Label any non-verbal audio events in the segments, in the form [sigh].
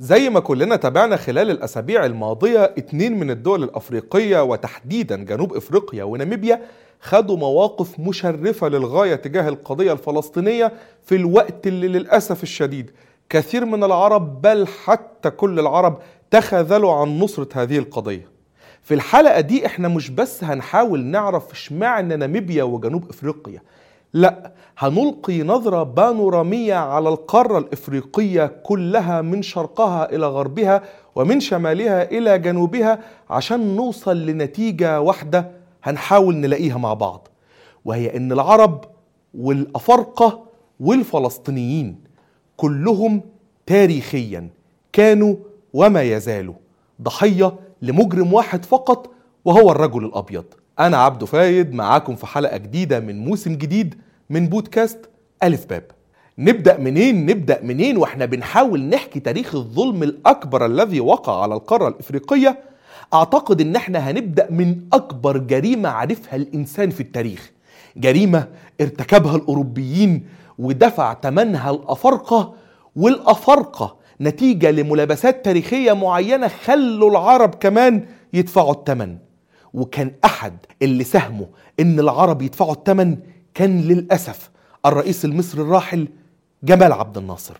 زي ما كلنا تابعنا خلال الأسابيع الماضية اتنين من الدول الأفريقية وتحديدا جنوب إفريقيا وناميبيا خدوا مواقف مشرفة للغاية تجاه القضية الفلسطينية في الوقت اللي للأسف الشديد. كثير من العرب بل حتى كل العرب تخاذلوا عن نصرة هذه القضية. في الحلقة دي إحنا مش بس هنحاول نعرف اشمعنى ناميبيا وجنوب إفريقيا. لا هنلقي نظرة بانورامية على القارة الإفريقية كلها من شرقها إلى غربها ومن شمالها إلى جنوبها عشان نوصل لنتيجة واحدة هنحاول نلاقيها مع بعض وهي إن العرب والأفارقة والفلسطينيين كلهم تاريخيا كانوا وما يزالوا ضحية لمجرم واحد فقط وهو الرجل الأبيض. أنا عبدو فايد معاكم في حلقة جديدة من موسم جديد من بودكاست ألف باب. نبدأ منين؟ نبدأ منين وإحنا بنحاول نحكي تاريخ الظلم الأكبر الذي وقع على القارة الإفريقية؟ أعتقد إن إحنا هنبدأ من أكبر جريمة عرفها الإنسان في التاريخ. جريمة ارتكبها الأوروبيين ودفع ثمنها الأفارقة والأفارقة نتيجة لملابسات تاريخية معينة خلوا العرب كمان يدفعوا الثمن وكان أحد اللي ساهموا إن العرب يدفعوا الثمن كان للأسف الرئيس المصري الراحل جمال عبد الناصر.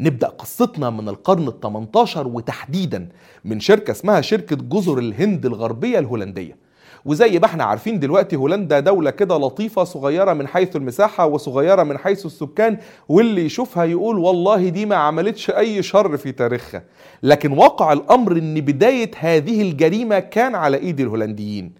نبدأ قصتنا من القرن ال 18 وتحديدا من شركة اسمها شركة جزر الهند الغربية الهولندية. وزي ما إحنا عارفين دلوقتي هولندا دولة كده لطيفة صغيرة من حيث المساحة وصغيرة من حيث السكان واللي يشوفها يقول والله دي ما عملتش أي شر في تاريخها. لكن واقع الأمر إن بداية هذه الجريمة كان على إيد الهولنديين.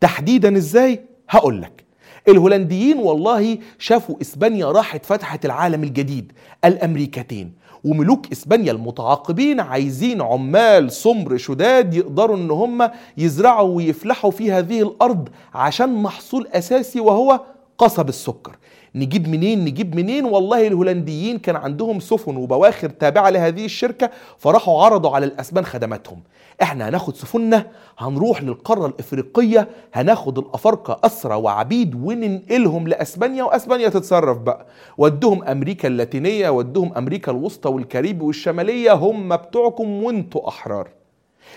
تحديدا إزاي؟ هقولك الهولنديين والله شافوا إسبانيا راحت فتحت العالم الجديد الأمريكتين. وملوك إسبانيا المتعاقبين عايزين عمال سمر شداد يقدروا إن هم يزرعوا ويفلحوا في هذه الأرض عشان محصول أساسي وهو قصب السكر. نجيب منين؟ نجيب منين؟ والله الهولنديين كان عندهم سفن وبواخر تابعة لهذه الشركة فراحوا عرضوا على الأسبان خدماتهم. إحنا هناخد سفننا هنروح للقارة الإفريقية هناخد الأفارقة أسرى وعبيد وننقلهم لأسبانيا وأسبانيا تتصرف بقى. ودهم أمريكا اللاتينية ودهم أمريكا الوسطى والكاريبي والشمالية هم بتوعكم وانتوا أحرار.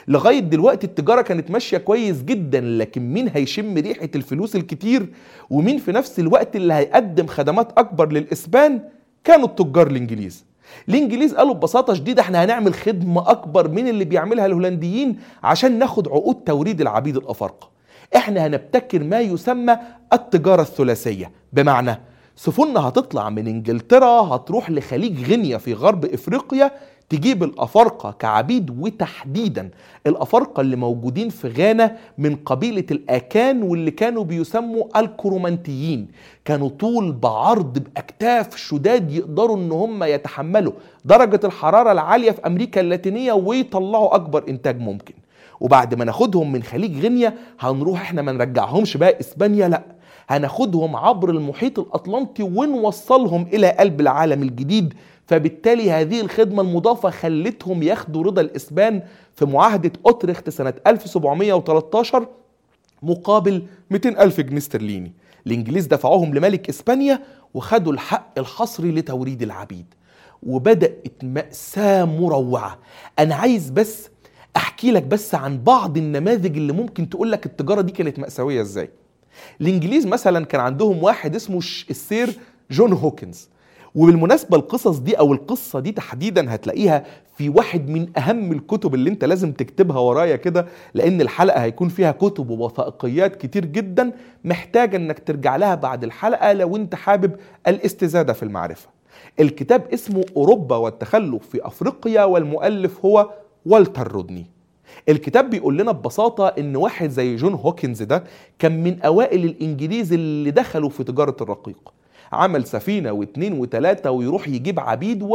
لغاية دلوقتي التجارة كانت ماشية كويس جدا لكن مين هيشم ريحة الفلوس الكتير؟ ومين في نفس الوقت اللي هيقدم خدمات أكبر للإسبان؟ كانوا التجار الإنجليز. الإنجليز قالوا ببساطة شديدة إحنا هنعمل خدمة أكبر من اللي بيعملها الهولنديين عشان ناخد عقود توريد العبيد الأفارقة. إحنا هنبتكر ما يسمى التجارة الثلاثية. بمعنى سفننا هتطلع من إنجلترا هتروح لخليج غينيا في غرب إفريقيا تجيب الأفارقة كعبيد وتحديدا. الأفارقة اللي موجودين في غانا من قبيلة الآكان واللي كانوا بيسموا الكرومانتيين. كانوا طول بعرض بأكتاف شداد يقدروا إن هم يتحملوا. درجة الحرارة العالية في أمريكا اللاتينية ويطلعوا أكبر إنتاج ممكن. وبعد ما ناخدهم من خليج غينيا هنروح إحنا ما نرجعهمش بقى إسبانيا لأ. هناخدهم عبر المحيط الأطلنطي ونوصلهم إلى قلب العالم الجديد فبالتالي هذه الخدمة المضافة خلتهم ياخدوا رضا الإسبان في معاهدة أوتريخت سنة 1713 مقابل 200 ألف جنيه استرليني. الإنجليز دفعوهم لملك إسبانيا وخدوا الحق الحصري لتوريد العبيد. وبدأت مأساة مروعة. أنا عايز بس أحكي لك بس عن بعض النماذج اللي ممكن تقول لك التجارة دي كانت مأساوية إزاي. الإنجليز مثلا كان عندهم واحد اسمه السير جون هوكنز. وبالمناسبة القصص دي أو القصة دي تحديدا هتلاقيها في واحد من أهم الكتب اللي أنت لازم تكتبها ورايا كده لأن الحلقة هيكون فيها كتب ووثائقيات كتير جدا محتاجة إنك ترجع لها بعد الحلقة لو أنت حابب الاستزادة في المعرفة. الكتاب اسمه أوروبا والتخلف في أفريقيا والمؤلف هو والتر رودني. الكتاب بيقول لنا ببساطة إن واحد زي جون هوكنز ده كان من أوائل الإنجليز اللي دخلوا في تجارة الرقيق. عمل سفينة واثنين وثلاثه ويروح يجيب عبيد و...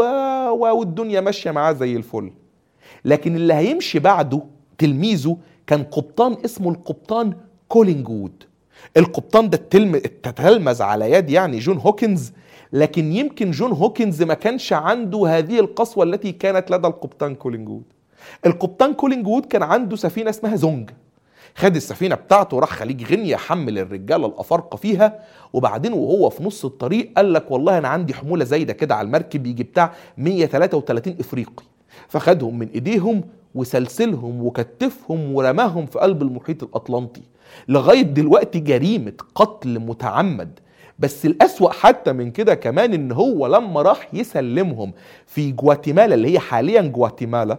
والدنيا ماشية معاه زي الفل. لكن اللي هيمشي بعده تلميذه كان قبطان اسمه القبطان كولينجوود. القبطان ده التلم... تتلمذ على يد يعني جون هوكنز لكن يمكن جون هوكنز ما كانش عنده هذه القسوة التي كانت لدى القبطان كولينجوود. القبطان كولينجوود كان عنده سفينة اسمها زونج. خد السفينة بتاعته وراح خليج غينيا حمل الرجالة الأفارقة فيها. وبعدين وهو في نص الطريق قال لك والله أنا عندي حمولة زايدة كده على المركب يجي بتاع 133 إفريقي. فخدهم من إيديهم وسلسلهم وكتفهم ورماهم في قلب المحيط الأطلنطي. لغاية دلوقتي جريمة قتل متعمد. بس الأسوأ حتى من كده كمان إن هو لما راح يسلمهم في جواتيمالا اللي هي حاليا جواتيمالا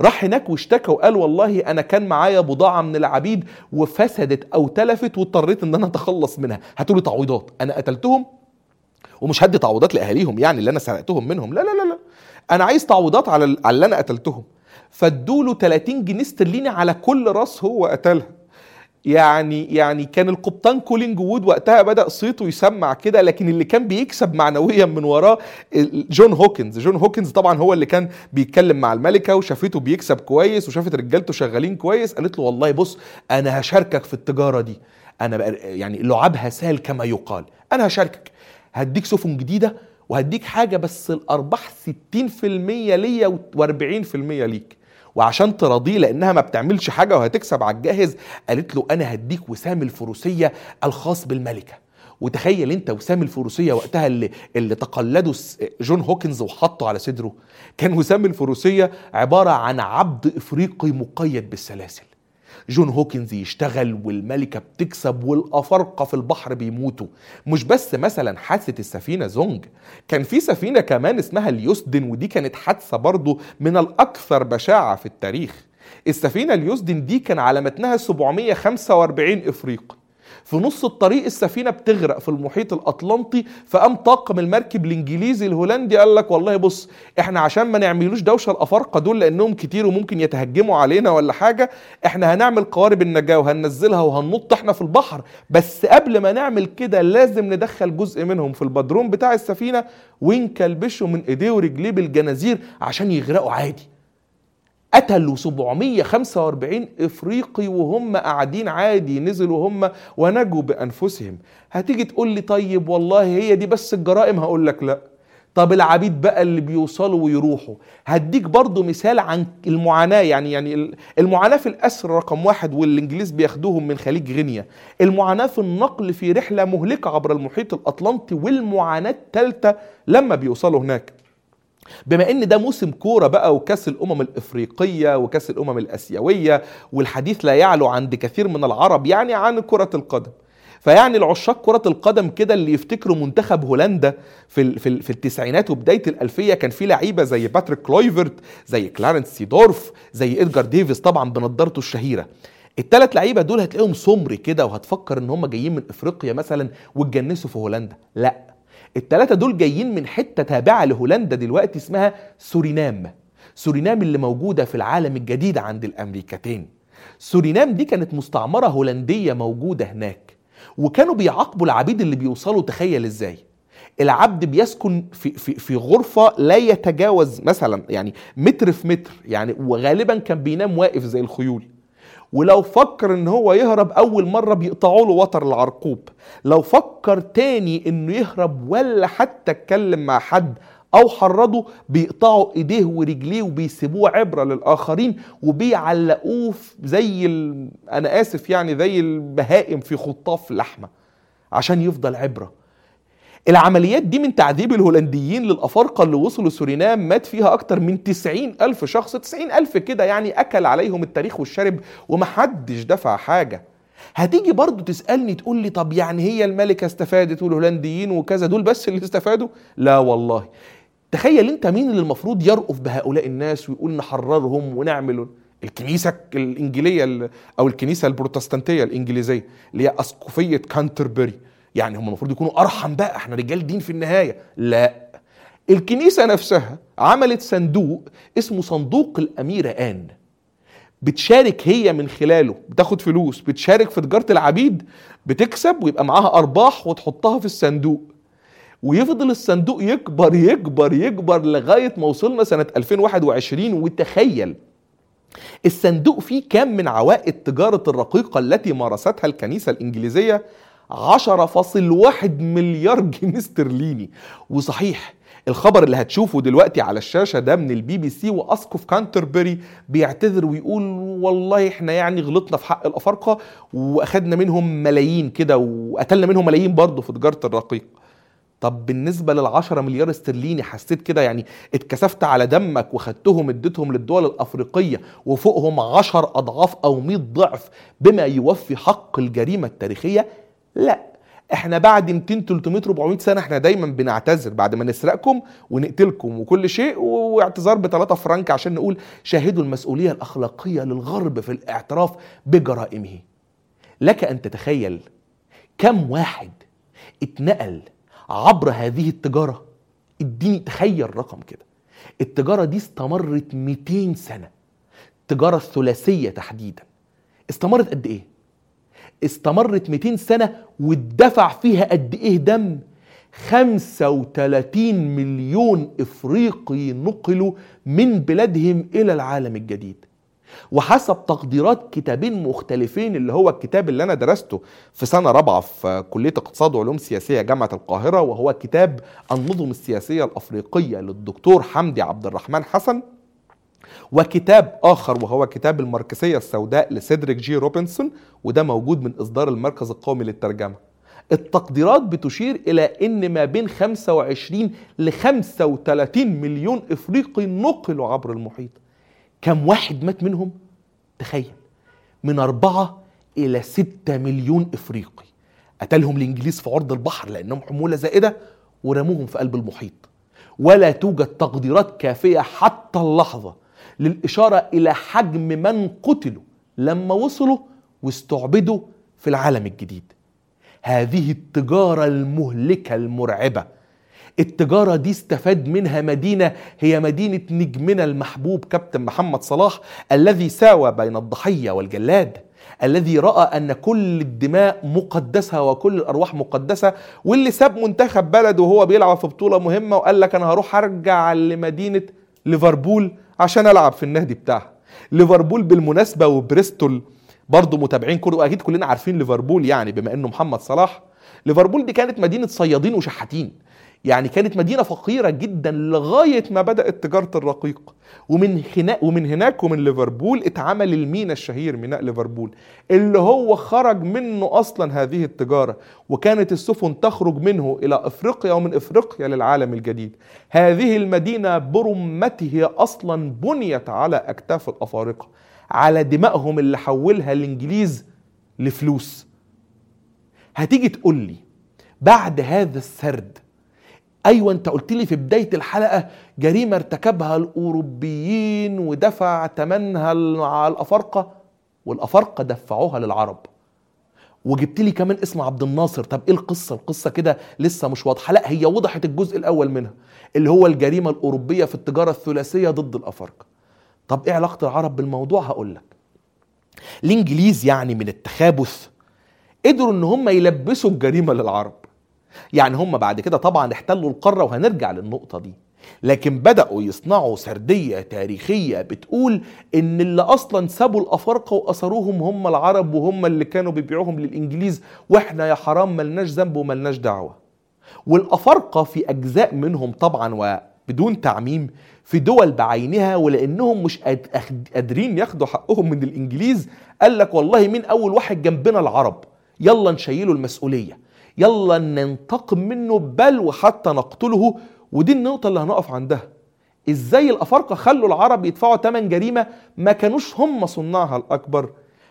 راح هناك واشتكى وقال والله أنا كان معايا بضاعة من العبيد وفسدت أو تلفت واضطريت إن أنا أتخلص منها. هاتوا تعويضات. أنا قتلتهم ومش هدي تعويضات لأهاليهم يعني اللي أنا سرقتهم منهم. لا لا لا لا. أنا عايز تعويضات على اللي أنا قتلتهم. فادوا له 30 جنيه استرليني على كل راس هو قتلها. يعني يعني كان القبطان كولينج وود وقتها بدأ صيته يسمع كده لكن اللي كان بيكسب معنويا من وراه جون هوكنز. جون هوكنز طبعا هو اللي كان بيتكلم مع الملكة وشافته بيكسب كويس وشافت رجالته شغالين كويس قالت له والله بص أنا هشاركك في التجارة دي. أنا يعني لعابها سال كما يقال. أنا هشاركك. هديك سفن جديدة وهديك حاجة بس الأرباح 60% ليا و40% ليك. وعشان تراضيه لأنها ما بتعملش حاجة وهتكسب على الجاهز قالت له أنا هديك وسام الفروسية الخاص بالملكة. وتخيل أنت وسام الفروسية وقتها اللي اللي تقلده جون هوكنز وحطه على صدره. كان وسام الفروسية عبارة عن عبد إفريقي مقيد بالسلاسل. جون هوكنز يشتغل والملكة بتكسب والأفارقة في البحر بيموتوا. مش بس مثلا حادثة السفينة زونج كان في سفينة كمان اسمها اليوسدن ودي كانت حادثة برضو من الأكثر بشاعة في التاريخ. السفينة اليوسدن دي كان على متنها 745 إفريقي في نص الطريق السفينة بتغرق في المحيط الأطلنطي فقام طاقم المركب الإنجليزي الهولندي قال لك والله بص إحنا عشان ما نعملوش دوشة الأفارقة دول لأنهم كتير وممكن يتهجموا علينا ولا حاجة إحنا هنعمل قوارب النجاة وهننزلها وهننط إحنا في البحر. بس قبل ما نعمل كده لازم ندخل جزء منهم في البدروم بتاع السفينة ونكلبشه من إيديه ورجليه بالجنازير عشان يغرقوا عادي. قتلوا 745 إفريقي وهم قاعدين عادي نزلوا هم ونجوا بأنفسهم. هتيجي تقول لي طيب والله هي دي بس الجرائم؟ هقول لك لا. طب العبيد بقى اللي بيوصلوا ويروحوا. هديك برضو مثال عن المعاناة يعني يعني المعاناة في الأسر رقم واحد والإنجليز بياخدوهم من خليج غينيا. المعاناة في النقل في رحلة مهلكة عبر المحيط الأطلنطي والمعاناة الثالثة لما بيوصلوا هناك. بما إن ده موسم كورة بقى وكأس الأمم الإفريقية وكأس الأمم الأسيوية والحديث لا يعلو عند كثير من العرب يعني عن كرة القدم. فيعني العشاق كرة القدم كده اللي يفتكروا منتخب هولندا في في, في التسعينات وبداية الألفية كان في لعيبة زي باتريك كلويفرت زي كلارنس سيدورف زي إدجار ديفيس طبعا بنضارته الشهيرة. الثلاث لعيبة دول هتلاقيهم سمر كده وهتفكر إن هم جايين من إفريقيا مثلا واتجنسوا في هولندا. لا. الثلاثة دول جايين من حتة تابعة لهولندا دلوقتي اسمها سورينام. سورينام اللي موجودة في العالم الجديد عند الأمريكتين. سورينام دي كانت مستعمرة هولندية موجودة هناك وكانوا بيعاقبوا العبيد اللي بيوصلوا تخيل إزاي. العبد بيسكن في في في غرفة لا يتجاوز مثلا يعني متر في متر يعني وغالبا كان بينام واقف زي الخيول. ولو فكر إن هو يهرب أول مرة بيقطعوا له وتر العرقوب. لو فكر تاني إنه يهرب ولا حتى اتكلم مع حد أو حرضه بيقطعوا إيديه ورجليه وبيسيبوه عبرة للآخرين وبيعلقوه زي ال... أنا آسف يعني زي البهائم في خطاف لحمة عشان يفضل عبرة. العمليات دي من تعذيب الهولنديين للأفارقة اللي وصلوا سورينام مات فيها أكتر من 90 ألف شخص 90 ألف كده يعني أكل عليهم التاريخ والشرب ومحدش دفع حاجة. هتيجي برضو تسألني تقول لي طب يعني هي الملكة استفادت والهولنديين وكذا دول بس اللي استفادوا؟ لا والله. تخيل أنت مين اللي المفروض يرأف بهؤلاء الناس ويقول نحررهم ونعمل الكنيسة الإنجيلية ال- أو الكنيسة البروتستانتية الإنجليزية اللي هي أسقفية كانتربري. يعني هم المفروض يكونوا أرحم بقى إحنا رجال دين في النهاية. لا. الكنيسة نفسها عملت صندوق اسمه صندوق الأميرة آن. بتشارك هي من خلاله بتاخد فلوس بتشارك في تجارة العبيد بتكسب ويبقى معاها أرباح وتحطها في الصندوق. ويفضل الصندوق يكبر يكبر يكبر لغاية ما وصلنا سنة 2021 وتخيل الصندوق فيه كام من عوائد تجارة الرقيق التي مارستها الكنيسة الإنجليزية؟ 10.1 مليار جنيه استرليني. وصحيح الخبر اللي هتشوفه دلوقتي على الشاشة ده من البي بي سي وأسقف كانتربري بيعتذر ويقول والله إحنا يعني غلطنا في حق الأفارقة وأخدنا منهم ملايين كده وقتلنا منهم ملايين برضه في تجارة الرقيق. طب بالنسبة للعشرة مليار استرليني حسيت كده يعني اتكسفت على دمك وخدتهم اديتهم للدول الأفريقية وفوقهم عشر أضعاف أو مئة ضعف بما يوفي حق الجريمة التاريخية؟ لا. إحنا بعد 200 300 400 سنة إحنا دايما بنعتذر بعد ما نسرقكم ونقتلكم وكل شيء واعتذار بثلاثة فرنك عشان نقول شاهدوا المسؤولية الأخلاقية للغرب في الاعتراف بجرائمه. لك أن تتخيل كم واحد اتنقل عبر هذه التجارة. اديني تخيل رقم كده. التجارة دي استمرت 200 سنة. التجاره الثلاثيه تحديدا. استمرت قد إيه؟ استمرت 200 سنة واتدفع فيها قد إيه دم؟ 35 مليون إفريقي نقلوا من بلادهم إلى العالم الجديد. وحسب تقديرات كتابين مختلفين اللي هو الكتاب اللي أنا درسته في سنة رابعة في كلية اقتصاد وعلوم سياسية جامعة القاهرة وهو كتاب النظم السياسية الأفريقية للدكتور حمدي عبد الرحمن حسن. وكتاب آخر وهو كتاب الماركسية السوداء لسيدريك جي روبنسون وده موجود من إصدار المركز القومي للترجمة. التقديرات بتشير إلى أن ما بين 25 ل 35 مليون إفريقي نقلوا عبر المحيط. كم واحد مات منهم؟ تخيل. من أربعة إلى ستة مليون إفريقي. قتلهم الإنجليز في عرض البحر لأنهم حمولة زائدة ورموهم في قلب المحيط. ولا توجد تقديرات كافية حتى اللحظة للإشارة إلى حجم من قتلوا لما وصلوا واستعبدوا في العالم الجديد. هذه التجارة المهلكة المرعبة. التجارة دي استفاد منها مدينة هي مدينة نجمنا المحبوب كابتن محمد صلاح الذي ساوى بين الضحية والجلاد الذي رأى أن كل الدماء مقدسة وكل الأرواح مقدسة واللي ساب منتخب بلده وهو بيلعب في بطولة مهمة وقال لك أنا هروح أرجع لمدينة ليفربول عشان ألعب في النادي بتاعها. ليفربول بالمناسبة وبريستول برضه متابعين كرة وأكيد كلنا عارفين ليفربول يعني بما إنه محمد صلاح. ليفربول دي كانت مدينة صيادين وشحاتين. يعني كانت مدينة فقيرة جدا لغاية ما بدأت تجارة الرقيق. ومن هناك ومن هناك ومن ليفربول اتعمل المينا الشهير ميناء ليفربول اللي هو خرج منه أصلا هذه التجارة وكانت السفن تخرج منه إلى إفريقيا ومن إفريقيا للعالم الجديد. هذه المدينة برمته أصلا بنيت على أكتاف الأفارقة على دمائهم اللي حولها الإنجليز لفلوس. هتيجي تقول لي بعد هذا السرد أيوه أنت قلت لي في بداية الحلقة جريمة ارتكبها الأوروبيين ودفع ثمنها على الأفارقة والأفارقة دفعوها للعرب. وجبت لي كمان اسم عبد الناصر. طب إيه القصة؟ القصة كده لسه مش واضحة. لا هي وضحت الجزء الأول منها اللي هو الجريمة الأوروبية في التجارة الثلاثية ضد الأفارقة. طب إيه علاقة العرب بالموضوع؟ هقول لك. الإنجليز يعني من التخابث قدروا إن هم يلبسوا الجريمة للعرب. يعني هم بعد كده طبعا احتلوا القارة وهنرجع للنقطة دي. لكن بدأوا يصنعوا سردية تاريخية بتقول إن اللي أصلا سابوا الأفارقة وأسروهم هم العرب وهم اللي كانوا بيبيعوهم للإنجليز وإحنا يا حرام ملناش ذنب وملناش دعوة. والأفارقة في أجزاء منهم طبعا وبدون تعميم في دول بعينها ولأنهم مش قادرين ياخدوا حقهم من الإنجليز قال لك والله مين أول واحد جنبنا؟ العرب. يلا نشيله المسؤولية. يلا ننتقم منه بل وحتى نقتله. ودي النقطة اللي هنقف عندها. إزاي الأفارقة خلوا العرب يدفعوا ثمن جريمة ما كانوش هم صناعها الأكبر.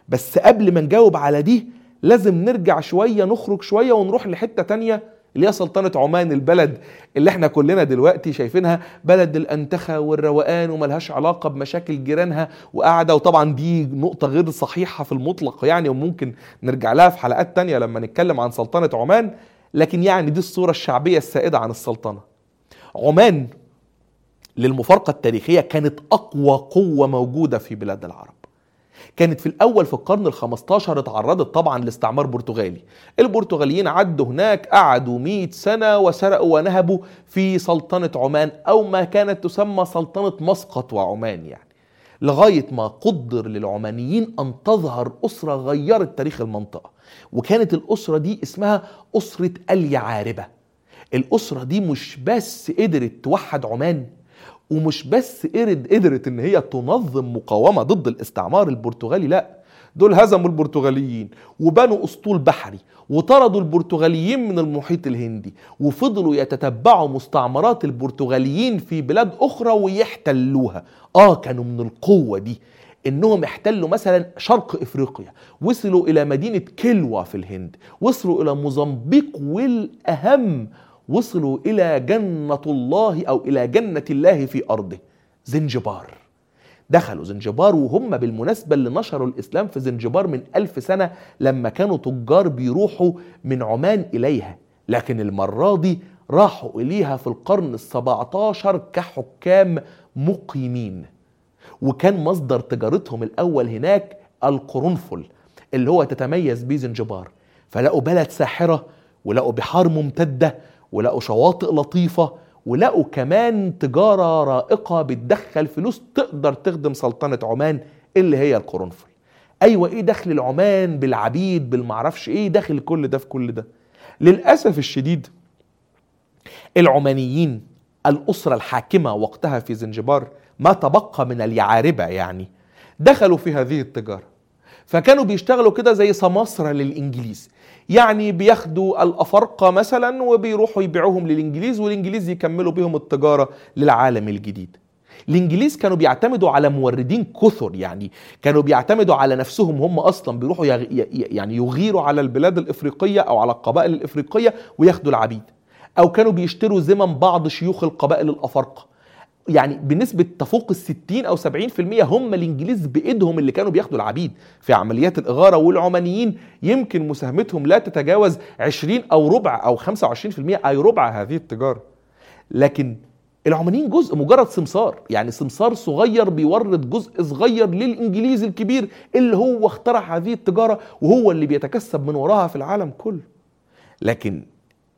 بس قبل ما نجاوب على دي لازم نرجع شوية نخرج شوية ونروح لحتة تانية. اللي هي سلطنة عمان البلد اللي إحنا كلنا دلوقتي شايفينها بلد الأنتخة والروقان وملهاش علاقة بمشاكل جيرانها وقاعدة. وطبعا دي نقطة غير صحيحة في المطلق يعني وممكن نرجع لها في حلقات تانية لما نتكلم عن سلطنة عمان. لكن يعني دي الصورة الشعبية السائدة عن السلطنة. عمان للمفارقة التاريخية كانت أقوى قوة موجودة في بلاد العرب. كانت في الأول في القرن ال15 اتعرضت طبعا لاستعمار برتغالي. البرتغاليين عدوا هناك قعدوا 100 سنة وسرقوا ونهبوا في سلطنة عمان أو ما كانت تسمى سلطنة مسقط وعمان يعني. لغاية ما قدر للعمانيين أن تظهر أسرة غيرت تاريخ المنطقة. وكانت الأسرة دي اسمها أسرة اليعاربة. الأسرة دي مش بس قدرت توحد عمان ومش بس قدرت قدرت إن هي تنظم مقاومة ضد الاستعمار البرتغالي لا. دول هزموا البرتغاليين وبنوا أسطول بحري وطردوا البرتغاليين من المحيط الهندي وفضلوا يتتبعوا مستعمرات البرتغاليين في بلاد أخرى ويحتلوها. آه كانوا من القوة دي. إنهم احتلوا مثلا شرق إفريقيا وصلوا إلى مدينة كيلوا في الهند وصلوا إلى موزمبيق والأهم وصلوا إلى جنة الله أو إلى جنة الله في أرضه. زنجبار. دخلوا زنجبار وهم بالمناسبة اللي نشروا الإسلام في زنجبار من ألف سنة لما كانوا تجار بيروحوا من عمان إليها. لكن المرة دي راحوا إليها في القرن السبعة عشر كحكام مقيمين. وكان مصدر تجارتهم الأول هناك القرنفل اللي هو تتميز بيه زنجبار. فلقوا بلد ساحرة ولقوا بحار ممتدة ولقوا شواطئ لطيفة ولقوا كمان تجارة رائقة بتدخل فلوس تقدر تخدم سلطنة عمان اللي هي القرنفل. أيوة إيه دخل العمان بالعبيد بالمعرفش إيه دخل كل ده في كل ده. للأسف الشديد العمانيين الأسرة الحاكمة وقتها في زنجبار ما تبقى من اليعاربة يعني دخلوا في هذه التجارة. فكانوا بيشتغلوا كده زي سماسرة للإنجليز. يعني بياخدوا الأفارقة مثلا وبيروحوا يبيعوهم للإنجليز والإنجليز يكملوا بهم التجارة للعالم الجديد. الإنجليز كانوا بيعتمدوا على موردين كثر يعني كانوا بيعتمدوا على نفسهم. هم أصلا بيروحوا. يعني يغيروا على البلاد الإفريقية أو على القبائل الإفريقية وياخدوا العبيد. أو كانوا بيشتروا زمن بعض شيوخ القبائل الأفارقة. يعني بنسبة تفوق أو سبعين في المية هم الإنجليز بإيدهم اللي كانوا بياخدوا العبيد. في عمليات الإغارة والعمانيين يمكن مساهمتهم لا تتجاوز عشرين أو ربع في المية أي ربع هذه التجارة. لكن العمانيين جزء مجرد سمسار يعني سمسار صغير بيورد جزء صغير للإنجليز الكبير اللي هو اخترع هذه التجارة وهو اللي بيتكسب من وراها في العالم كله. لكن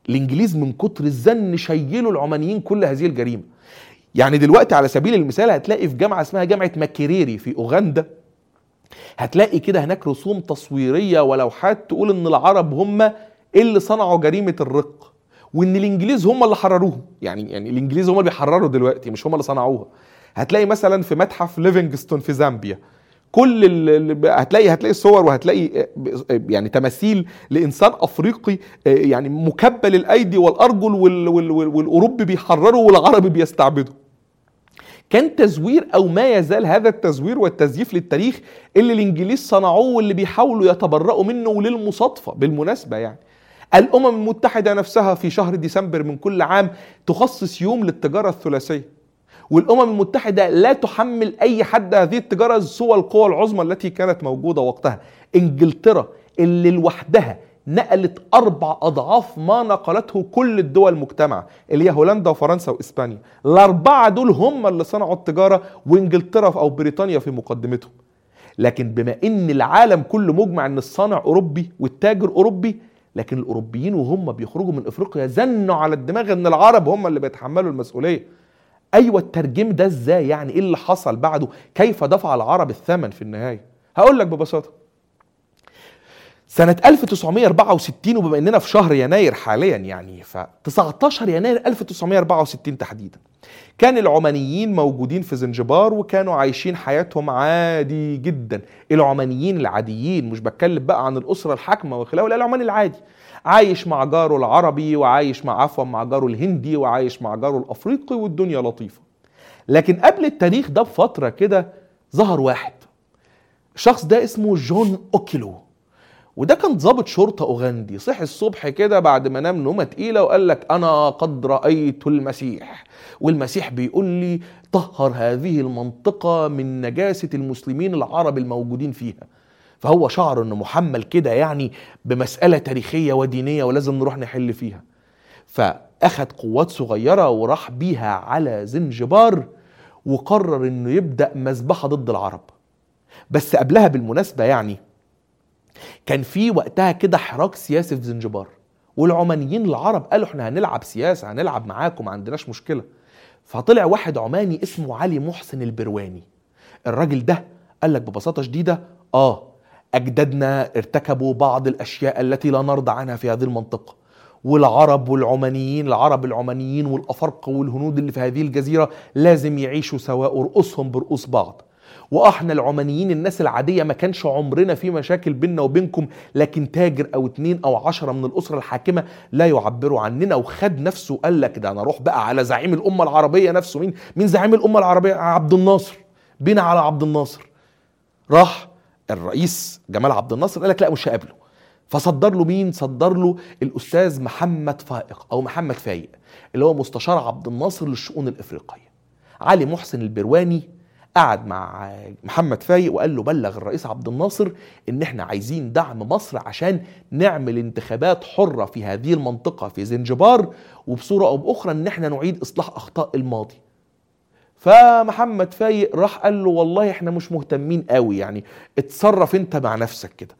الإنجليز من كتر الزن شيلوا العمانيين كل هذه الجريمة. يعني دلوقتي على سبيل المثال هتلاقي في جامعة اسمها جامعة ماكيريري في أوغندا هتلاقي كده هناك رسوم تصويرية ولوحات تقول إن العرب هم اللي صنعوا جريمة الرق وإن الإنجليز هم اللي حرروهم. يعني يعني الإنجليز هم اللي بيحرروا دلوقتي مش هم اللي صنعوها. هتلاقي مثلا في متحف ليفينغستون في زامبيا كل ال... هتلاقي هتلاقي صور وهتلاقي يعني تماثيل لإنسان أفريقي يعني مكبل الأيدي والأرجل وال... وال... والاوروبي بيحرروا والعربي بيستعبدوا. كان تزوير أو ما يزال هذا التزوير والتزييف للتاريخ اللي الإنجليز صنعوه واللي بيحاولوا يتبرؤوا منه للمصادفه بالمناسبة يعني. الأمم المتحدة نفسها في شهر ديسمبر من كل عام تخصص يوم للتجارة الثلاثية. والأمم المتحدة لا تحمل أي حد هذه التجارة سوى القوى العظمى التي كانت موجودة وقتها. إنجلترا اللي لوحدها نقلت أربع أضعاف ما نقلته كل الدول المجتمعة اللي هي هولندا وفرنسا وإسبانيا. الأربعة دول هم اللي صنعوا التجارة وإنجلترا أو بريطانيا في مقدمتهم. لكن بما إن العالم كله مجمع إن الصانع أوروبي والتاجر أوروبي لكن الأوروبيين وهم بيخرجوا من إفريقيا زنوا على الدماغ إن العرب هم اللي بيتحملوا المسؤولية. أيوه الترجم ده إزاي؟ يعني إيه اللي حصل بعده؟ كيف دفع العرب الثمن في النهاية؟ هقول لك ببساطة. سنة 1964 وبما إننا في شهر يناير حاليا يعني ف 19 يناير 1964 تحديدا. كان العمانيين موجودين في زنجبار وكانوا عايشين حياتهم عادي جدا. العمانيين العاديين مش بتكلم بقى عن الأسرة الحاكمة وخلافة لا العماني العادي. عايش مع جاره العربي وعايش مع عفوا مع جاره الهندي وعايش مع جاره الأفريقي والدنيا لطيفة. لكن قبل التاريخ ده بفترة كده ظهر واحد. الشخص ده اسمه جون أوكيلو. وده كان ضابط شرطة أوغندي. صحي الصبح كده بعد ما نام نومة تقيلة وقال لك أنا قد رأيت المسيح. والمسيح بيقول لي طهر هذه المنطقة من نجاسة المسلمين العرب الموجودين فيها. فهو شعر إنه محمل كده يعني بمسألة تاريخية ودينية ولازم نروح نحل فيها. فأخد قوات صغيرة وراح بيها على زنجبار وقرر إنه يبدأ مذبحة ضد العرب. بس قبلها بالمناسبة يعني كان في وقتها كده حراك سياسي في زنجبار والعمانيين العرب قالوا إحنا هنلعب سياسة هنلعب معاكم ما عندناش مشكلة. فطلع واحد عماني اسمه علي محسن البرواني. الراجل ده قال لك ببساطة شديدة آه أجدادنا ارتكبوا بعض الأشياء التي لا نرضى عنها في هذه المنطقة. والعرب والعمانيين العرب العمانيين والأفارقة والهنود اللي في هذه الجزيرة لازم يعيشوا سواء ورؤوسهم برؤوس بعض. وأحنا العمانيين الناس العادية ما كانش عمرنا في مشاكل بيننا وبينكم لكن تاجر أو اتنين أو عشرة من الأسرة الحاكمة لا يعبروا عننا. وخد نفسه وقال لك ده أنا أروح بقى على زعيم الأمة العربية نفسه. مين؟ مين زعيم الأمة العربية؟ عبد الناصر. بينا على عبد الناصر. راح الرئيس جمال عبد الناصر قال لك لا مش هقابله. فصدر له مين؟ صدر له الأستاذ محمد فائق أو محمد فايق اللي هو مستشار عبد الناصر للشؤون الإفريقية. علي محسن البرواني قعد مع محمد فايق وقال له بلغ الرئيس عبد الناصر إن إحنا عايزين دعم مصر عشان نعمل انتخابات حرة في هذه المنطقة في زنجبار وبصورة أو بأخرى إن إحنا نعيد إصلاح أخطاء الماضي. فمحمد فايق راح قال له والله إحنا مش مهتمين قوي يعني اتصرف أنت مع نفسك كده.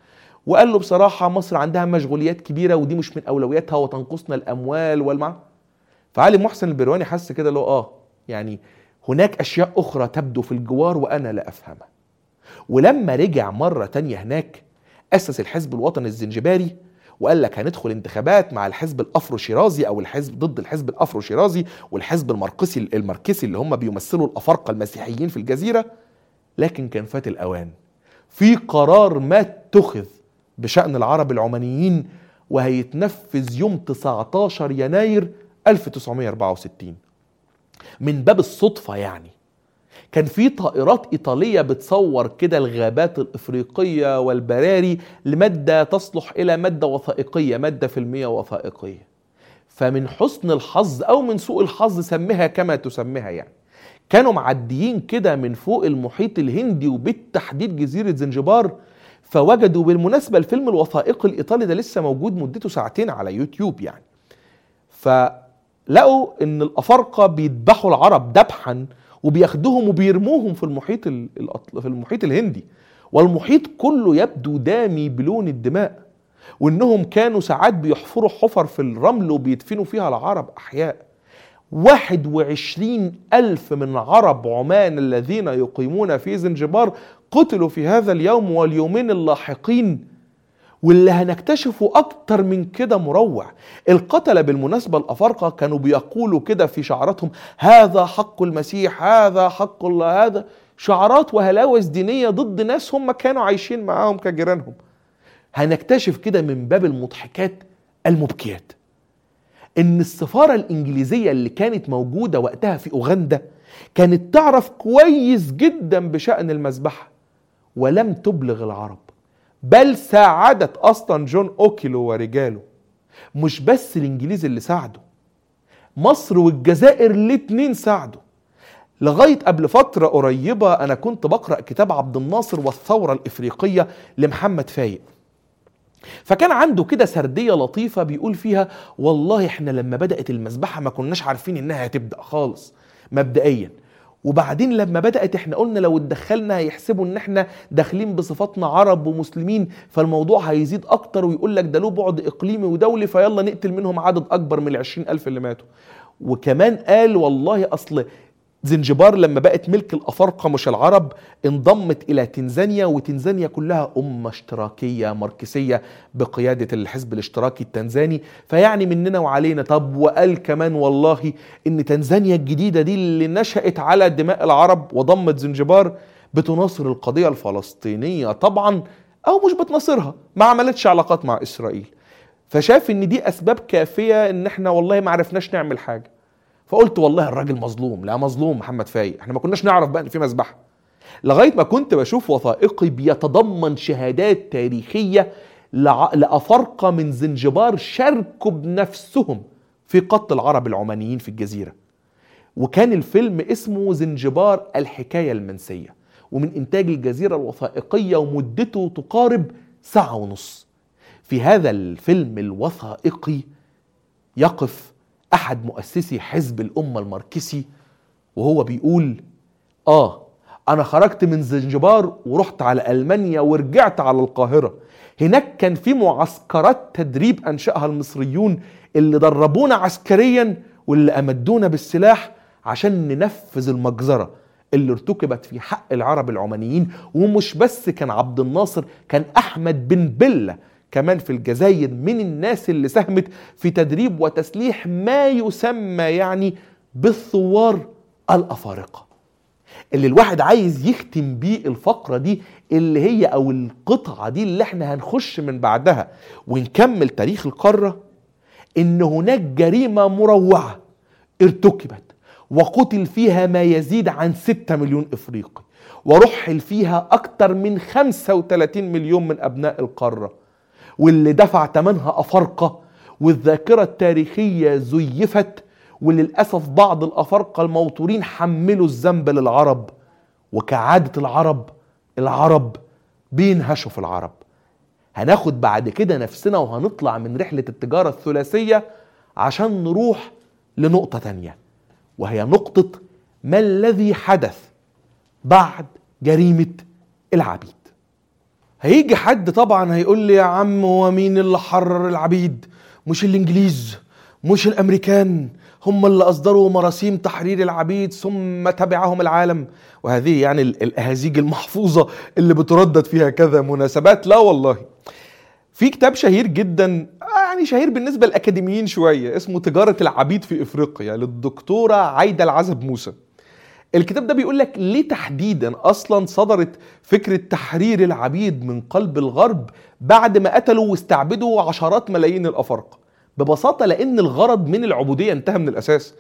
وقال له بصراحة مصر عندها مشغوليات كبيرة ودي مش من أولوياتها وتنقصنا الأموال والمع. فعلي محسن البرواني حس كده هو آه يعني هناك أشياء أخرى تبدو في الجوار وأنا لا أفهمها. ولما رجع مرة تانية هناك أسس الحزب الوطني الزنجباري وقال لك هندخل انتخابات مع الحزب الافرو شيرازي أو الحزب ضد الحزب الافرو شيرازي والحزب المرقسي الماركسي اللي هم بيمثلوا الأفارقة المسيحيين في الجزيرة. لكن كان فات الأوان. في قرار ما اتخذ بشأن العرب العمانيين وهيتنفذ يوم 19 يناير 1964 من باب الصدفة يعني كان في طائرات إيطالية بتصور كده الغابات الإفريقية والبراري لمادة تصلح إلى مادة وثائقية مادة فيلمية وثائقية. فمن حسن الحظ أو من سوء الحظ سميها كما تسميها يعني. كانوا معديين كده من فوق المحيط الهندي وبالتحديد جزيرة زنجبار فوجدوا بالمناسبة الفيلم الوثائقي الإيطالي ده لسه موجود مدته ساعتين على يوتيوب يعني. فلقوا إن الأفارقة بيذبحوا العرب ذبحا وبياخدوهم وبيرموهم في المحيط في المحيط الهندي. والمحيط كله يبدو دامي بلون الدماء وإنهم كانوا ساعات بيحفروا حفر في الرمل وبيدفنوا فيها العرب أحياء. واحد وعشرين ألف من عرب عمان الذين يقيمون في زنجبار قتلوا في هذا اليوم واليومين اللاحقين. واللي هنكتشفه أكتر من كده مروع. القتلة بالمناسبة الأفارقة كانوا بيقولوا كده في شعاراتهم هذا حق المسيح هذا حق الله هذا شعارات وهلاوس دينية ضد ناس هم كانوا عايشين معاهم كجيرانهم. هنكتشف كده من باب المضحكات المبكيات إن السفارة الإنجليزية اللي كانت موجودة وقتها في أوغندا كانت تعرف كويس جدا بشأن المذبحة ولم تبلغ العرب. بل ساعدت أصلا جون أوكيلو ورجاله مش بس الإنجليز اللي ساعدوا مصر والجزائر الاتنين ساعدوا. لغاية قبل فترة قريبة أنا كنت بقرأ كتاب عبد الناصر والثورة الإفريقية لمحمد فايق. فكان عنده كده سردية لطيفة بيقول فيها والله إحنا لما بدأت المذبحة ما كناش عارفين إنها هتبدأ خالص مبدئيا. وبعدين لما بدأت إحنا قلنا لو اتدخلنا هيحسبوا ان إحنا داخلين بصفاتنا عرب ومسلمين فالموضوع هيزيد أكتر ويقول لك ده له بعد إقليمي ودولي فيلا نقتل منهم عدد أكبر من العشرين ألف اللي ماتوا. وكمان قال والله أصل زنجبار لما بقت ملك الأفارقة مش العرب انضمت إلى تنزانيا وتنزانيا كلها أمة اشتراكية ماركسية بقيادة الحزب الاشتراكي التنزاني. فيعني مننا وعلينا. طب وقال كمان والله إن تنزانيا الجديدة دي اللي نشأت على دماء العرب وضمت زنجبار بتناصر القضية الفلسطينية طبعا أو مش بتناصرها ما عملتش علاقات مع إسرائيل. فشاف إن دي أسباب كافية إن إحنا والله ما عرفناش نعمل حاجة. فقلت والله الراجل مظلوم لا مظلوم محمد فايق. إحنا ما كناش نعرف بقى إن في مذبحه لغاية ما كنت بشوف وثائقي بيتضمن شهادات تاريخية لافارقه من زنجبار شاركوا بنفسهم في قتل العرب العمانيين في الجزيرة. وكان الفيلم اسمه زنجبار الحكاية المنسية. ومن إنتاج الجزيرة الوثائقية ومدته تقارب ساعة ونص. في هذا الفيلم الوثائقي يقف أحد مؤسسي حزب الأمة الماركسي وهو بيقول آه أنا خرجت من زنجبار ورحت على ألمانيا ورجعت على القاهرة. هناك كان في معسكرات تدريب أنشأها المصريون اللي دربونا عسكريا واللي أمدونا بالسلاح عشان ننفذ المجزرة اللي ارتكبت في حق العرب العمانيين. ومش بس كان عبد الناصر كان أحمد بن بلة كمان في الجزائر من الناس اللي ساهمت في تدريب وتسليح ما يسمى يعني بالثوار الأفارقة. اللي الواحد عايز يختم بيه الفقرة دي اللي هي أو القطعة دي اللي إحنا هنخش من بعدها ونكمل تاريخ القارة إن هناك جريمة مروعة ارتكبت وقتل فيها ما يزيد عن 6 مليون إفريقي ورحل فيها أكثر من 35 مليون من أبناء القارة. واللي دفع ثمنها أفارقة والذاكرة التاريخية زيفت وللأسف بعض الأفارقة الموتورين حملوا الذنب للعرب. وكعادة العرب العرب بينهشوا في العرب. هناخد بعد كده نفسنا وهنطلع من رحلة التجارة الثلاثية عشان نروح لنقطة تانية وهي نقطة ما الذي حدث بعد جريمة العبيد. هيجي حد طبعا هيقول لي يا عم هو مين اللي حرر العبيد؟ مش الإنجليز مش الأمريكان هم اللي أصدروا مراسيم تحرير العبيد ثم تبعهم العالم. وهذه يعني الأهازيج المحفوظة اللي بتردد فيها كذا مناسبات. لا والله. في كتاب شهير جدا يعني شهير بالنسبة للأكاديميين شوية اسمه تجارة العبيد في إفريقيا للدكتورة عايدة العزب موسى. الكتاب ده بيقول لك ليه تحديدا أصلا صدرت فكرة تحرير العبيد من قلب الغرب بعد ما قتلوا واستعبدوا عشرات ملايين الأفارقة؟ ببساطة لأن الغرض من العبودية انتهى من الأساس.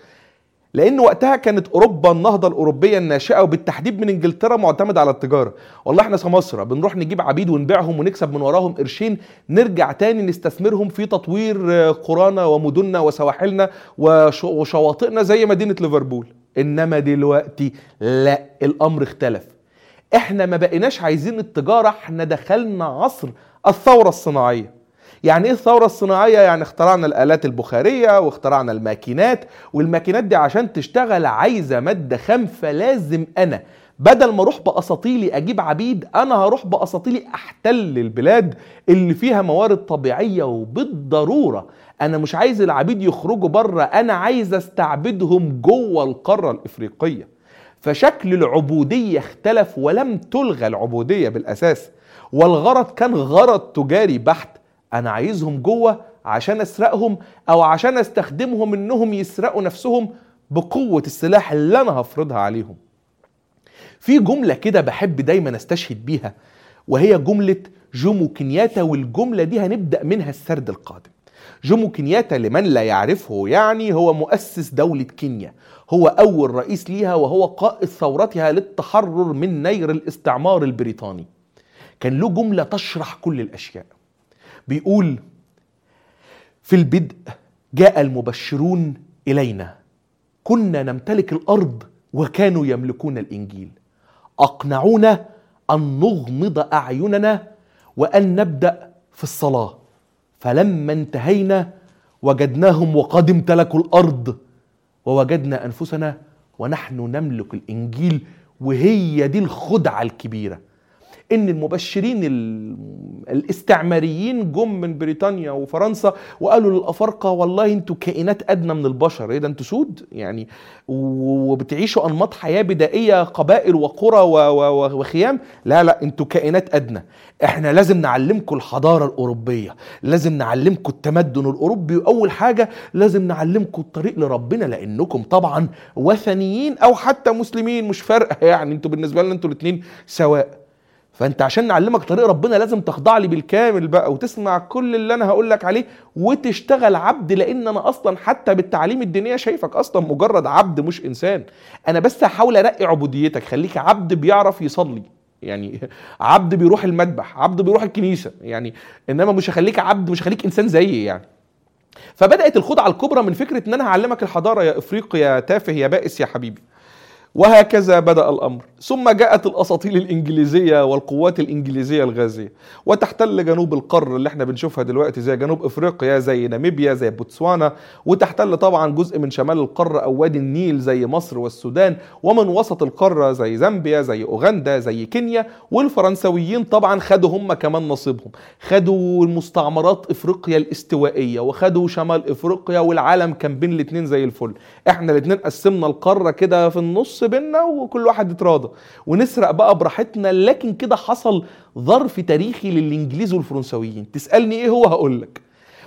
لأن وقتها كانت أوروبا النهضة الأوروبية الناشئة وبالتحديد من إنجلترا معتمدة على التجارة. والله إحنا كمصر بنروح نجيب عبيد ونبيعهم ونكسب من وراهم قرشين نرجع تاني نستثمرهم في تطوير قرانا ومدننا وسواحلنا وشواطئنا زي مدينة ليفربول. إنما دلوقتي لا الأمر اختلف. إحنا ما بقيناش عايزين التجارة إحنا دخلنا عصر الثورة الصناعية. يعني إيه الثورة الصناعية؟ يعني اخترعنا الآلات البخارية واخترعنا الماكينات والماكينات دي عشان تشتغل عايزة مادة خام فلازم أنا. بدل ما أروح بأساطيلي أجيب عبيد أنا هروح بأساطيلي أحتل البلاد اللي فيها موارد طبيعية وبالضرورة. أنا مش عايز العبيد يخرجوا بره أنا عايز أستعبدهم جوه القارة الإفريقية. فشكل العبودية اختلف ولم تلغى العبودية بالأساس. والغرض كان غرض تجاري بحت. أنا عايزهم جوه عشان أسرقهم أو عشان أستخدمهم إنهم يسرقوا نفسهم بقوة السلاح اللي أنا هفرضها عليهم. في جملة كده بحب دايما أستشهد بيها وهي جملة جومو كينياتا والجملة دي هنبدأ منها السرد القادم. جومو كينياتا لمن لا يعرفه يعني هو مؤسس دولة كينيا. هو أول رئيس ليها وهو قائد ثورتها للتحرر من نير الاستعمار البريطاني. كان له جملة تشرح كل الأشياء. بيقول في البدء جاء المبشرون إلينا. كنا نمتلك الأرض وكانوا يملكون الإنجيل. أقنعونا أن نغمض أعيننا وأن نبدأ في الصلاة. فلما انتهينا وجدناهم وقد امتلكوا الأرض ووجدنا أنفسنا ونحن نملك الإنجيل وهي دي الخدعة الكبيرة. إن المبشرين الاستعماريين جم من بريطانيا وفرنسا وقالوا للأفارقة والله أنتوا كائنات أدنى من البشر. إيه ده؟ أنتوا سود. يعني وبتعيشوا أنماط حياة بدائية قبائل وقرى وخيام. لا لا أنتوا كائنات أدنى. إحنا لازم نعلمكم الحضارة الأوروبية لازم نعلمكم التمدن الأوروبي وأول حاجة لازم نعلمكم الطريق لربنا لأنكم طبعا وثنيين أو حتى مسلمين. مش فارقة. [laughs] يعني أنتوا بالنسبة لنا أنتوا الاثنين سواء. فانت عشان نعلمك طريق ربنا لازم تخضع لي بالكامل بقى وتسمع كل اللي أنا هقول لك عليه وتشتغل عبد لأن أنا أصلا حتى بالتعليم الدينية شايفك أصلا مجرد عبد مش انسان. أنا بس هحاول ارقي عبوديتك خليك عبد بيعرف يصلي. يعني عبد بيروح المذبح عبد بيروح الكنيسة. يعني انما مش هخليك عبد مش هخليك انسان زيي يعني. فبدأت الخدعة الكبرى من فكرة ان أنا هعلمك الحضارة يا افريقي يا تافه يا بائس يا حبيبي. وهكذا بدأ الأمر. ثم جاءت الأساطيل الإنجليزية والقوات الإنجليزية الغازية. وتحتل جنوب القار اللي إحنا بنشوفها دلوقتي زي جنوب إفريقيا زي ناميبيا زي بوتسوانا. وتحتل طبعا جزء من شمال القارة أو وادي النيل زي مصر والسودان. ومن وسط القارة زي زامبيا زي أوغندا زي كينيا. والفرنسويين طبعا خدوا هم كمان نصيبهم. خدوا المستعمرات إفريقيا الاستوائية وخدوا شمال إفريقيا والعالم كان بين الاتنين زي الفل. إحنا الاتنين قسمنا القارة كده في النص بينا وكل واحد ونسرق بقى براحتنا لكن كده حصل ظرف تاريخي للإنجليز والفرنسويين تسألني إيه هو هقول لك.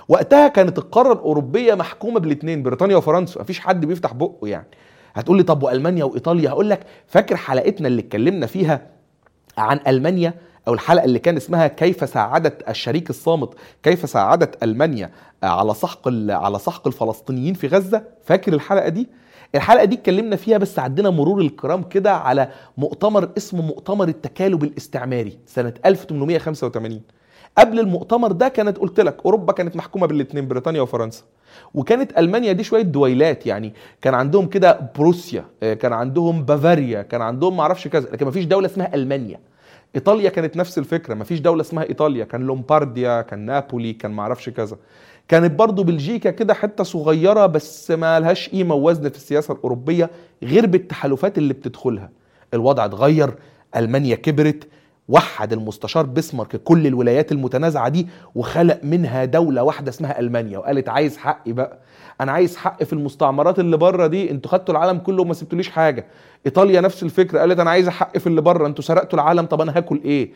وقتها كانت القارة الأوروبية محكومة بالاثنين بريطانيا وفرنسا. مفيش حد بيفتح بقه يعني. هتقول لي طب وألمانيا وإيطاليا؟ هقول لك فاكر حلقتنا اللي اتكلمنا فيها عن ألمانيا؟ أو الحلقة اللي كان اسمها كيف ساعدت الشريك الصامت كيف ساعدت ألمانيا على سحق على سحق الفلسطينيين في غزة؟ فاكر الحلقة دي؟ الحلقة دي اتكلمنا فيها بس عدينا مرور الكرام كده على مؤتمر اسمه مؤتمر التكالب الاستعماري سنة 1885 قبل المؤتمر ده كانت قلت لك أوروبا كانت محكومة بالاثنين بريطانيا وفرنسا. وكانت ألمانيا دي شوية دويلات يعني. كان عندهم كده بروسيا كان عندهم بافاريا كان عندهم معرفش كذا لكن ما فيش دولة اسمها ألمانيا. إيطاليا كانت نفس الفكرة ما فيش دولة اسمها إيطاليا. كان لومبارديا كان نابولي كان معرفش كذا. كانت برضو بلجيكا كده حتة صغيرة بس ما لهاش قيمة ووزن في السياسة الأوروبية غير بالتحالفات اللي بتدخلها. الوضع اتغير ألمانيا كبرت وحد المستشار بسمارك كل الولايات المتنازعة دي وخلق منها دولة واحدة اسمها ألمانيا وقالت عايز حقي بقى. أنا عايز حق في المستعمرات اللي بره دي أنتوا خدتوا العالم كله وما سبتوليش حاجة. إيطاليا نفس الفكرة قالت أنا عايز حق في اللي بره أنتوا سرقتوا العالم طب أنا هاكل إيه؟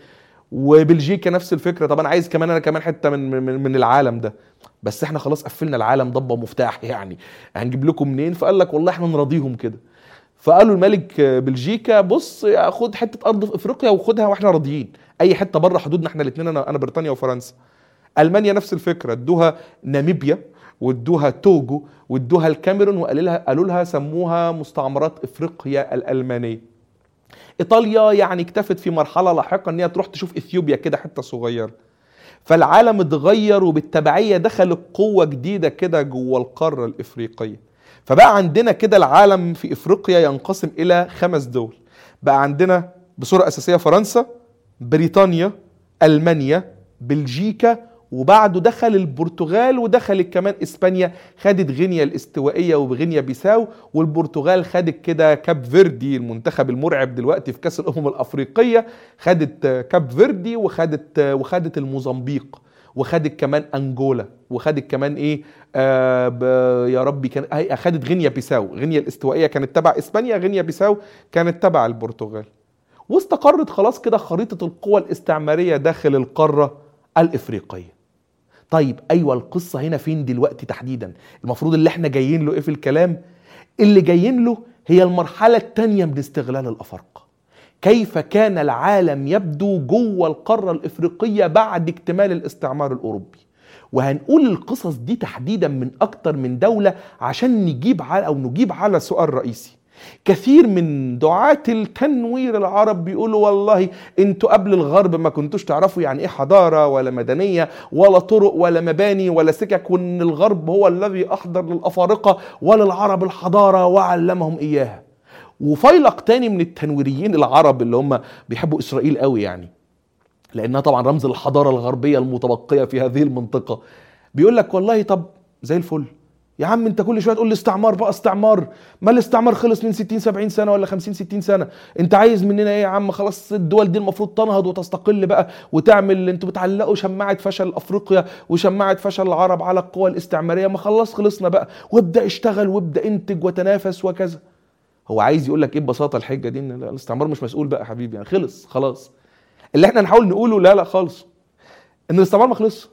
وبلجيكا نفس الفكرة طب أنا عايز كمان أنا كمان حتة من من, من العالم ده. بس إحنا خلاص قفلنا العالم ضبة مفتاح [laughs] يعني. هنجيب لكم منين؟ فقال لك والله إحنا نراضيهم كده. فقالوا الملك بلجيكا بص خد حتة أرض في إفريقيا وخدها وإحنا راضيين. أي حتة بره حدودنا إحنا الاثنين أنا أنا بريطانيا وفرنسا. ألمانيا نفس الفكرة ادوها ناميبيا وادوها توجو وادوها الكاميرون وقالوا لها قالوا لها سموها مستعمرات إفريقيا الألمانية. إيطاليا يعني اكتفت في مرحلة لاحقة إن هي تروح تشوف إثيوبيا كده حتة صغيرة. فالعالم اتغير وبالتبعية دخلت قوة جديدة كده جوه القارة الإفريقية. فبقى عندنا كده العالم في إفريقيا ينقسم إلى خمس دول. بقى عندنا بصورة أساسية فرنسا بريطانيا ألمانيا بلجيكا وبعده دخل البرتغال ودخلت كمان إسبانيا خدت غينيا الاستوائية وغينيا بيساو والبرتغال خدت كده كاب فيردي المنتخب المرعب دلوقتي في كأس الأمم الأفريقية خدت كاب فيردي وخدت وخدت الموزمبيق وخدت كمان انجولا وخدت كمان إيه آه يا ربي كان خدت غينيا بيساو غينيا الاستوائية كانت تبع إسبانيا غينيا بيساو كانت تبع البرتغال. واستقرت خلاص كده خريطة القوى الاستعمارية داخل القارة الإفريقية. طيب أيوه القصة هنا فين دلوقتي تحديدا؟ المفروض اللي إحنا جايين له إيه في الكلام؟ اللي جايين له هي المرحلة الثانية من استغلال الأفارقة. كيف كان العالم يبدو جوه القارة الإفريقية بعد اكتمال الاستعمار الأوروبي؟ وهنقول القصص دي تحديدا من أكتر من دولة عشان نجيب على أو نجيب على سؤال رئيسي. كثير من دعاة التنوير العرب بيقولوا والله أنتوا قبل الغرب ما كنتوش تعرفوا يعني إيه حضارة ولا مدنية ولا طرق ولا مباني ولا سكك وان الغرب هو الذي أحضر للأفارقة وللعرب الحضارة وعلمهم إياها. وفيلق تاني من التنويريين العرب اللي هم بيحبوا إسرائيل قوي يعني لأنها طبعا رمز الحضارة الغربية المتبقية في هذه المنطقة. بيقول لك والله طب زي الفل. يا عم انت كل شوية تقول لي استعمار بقى استعمار. ما الاستعمار خلص من 60 70 سنة ولا 50 60 سنة. انت عايز مننا إيه يا عم؟ خلاص الدول دي المفروض تنهض وتستقل بقى وتعمل أنتوا بتعلقوا شماعة فشل أفريقيا وشماعة فشل العرب على القوى الاستعمارية. ما خلاص خلصنا بقى. وابدأ اشتغل وابدأ انتج وتنافس وكذا. هو عايز يقول لك إيه ببساطة الحجة دي؟ إن الاستعمار مش مسؤول بقى حبيبي. يعني خلص خلاص. اللي إحنا نحاول نقوله لا لا خالص. إن الاستعمار ما خلصش.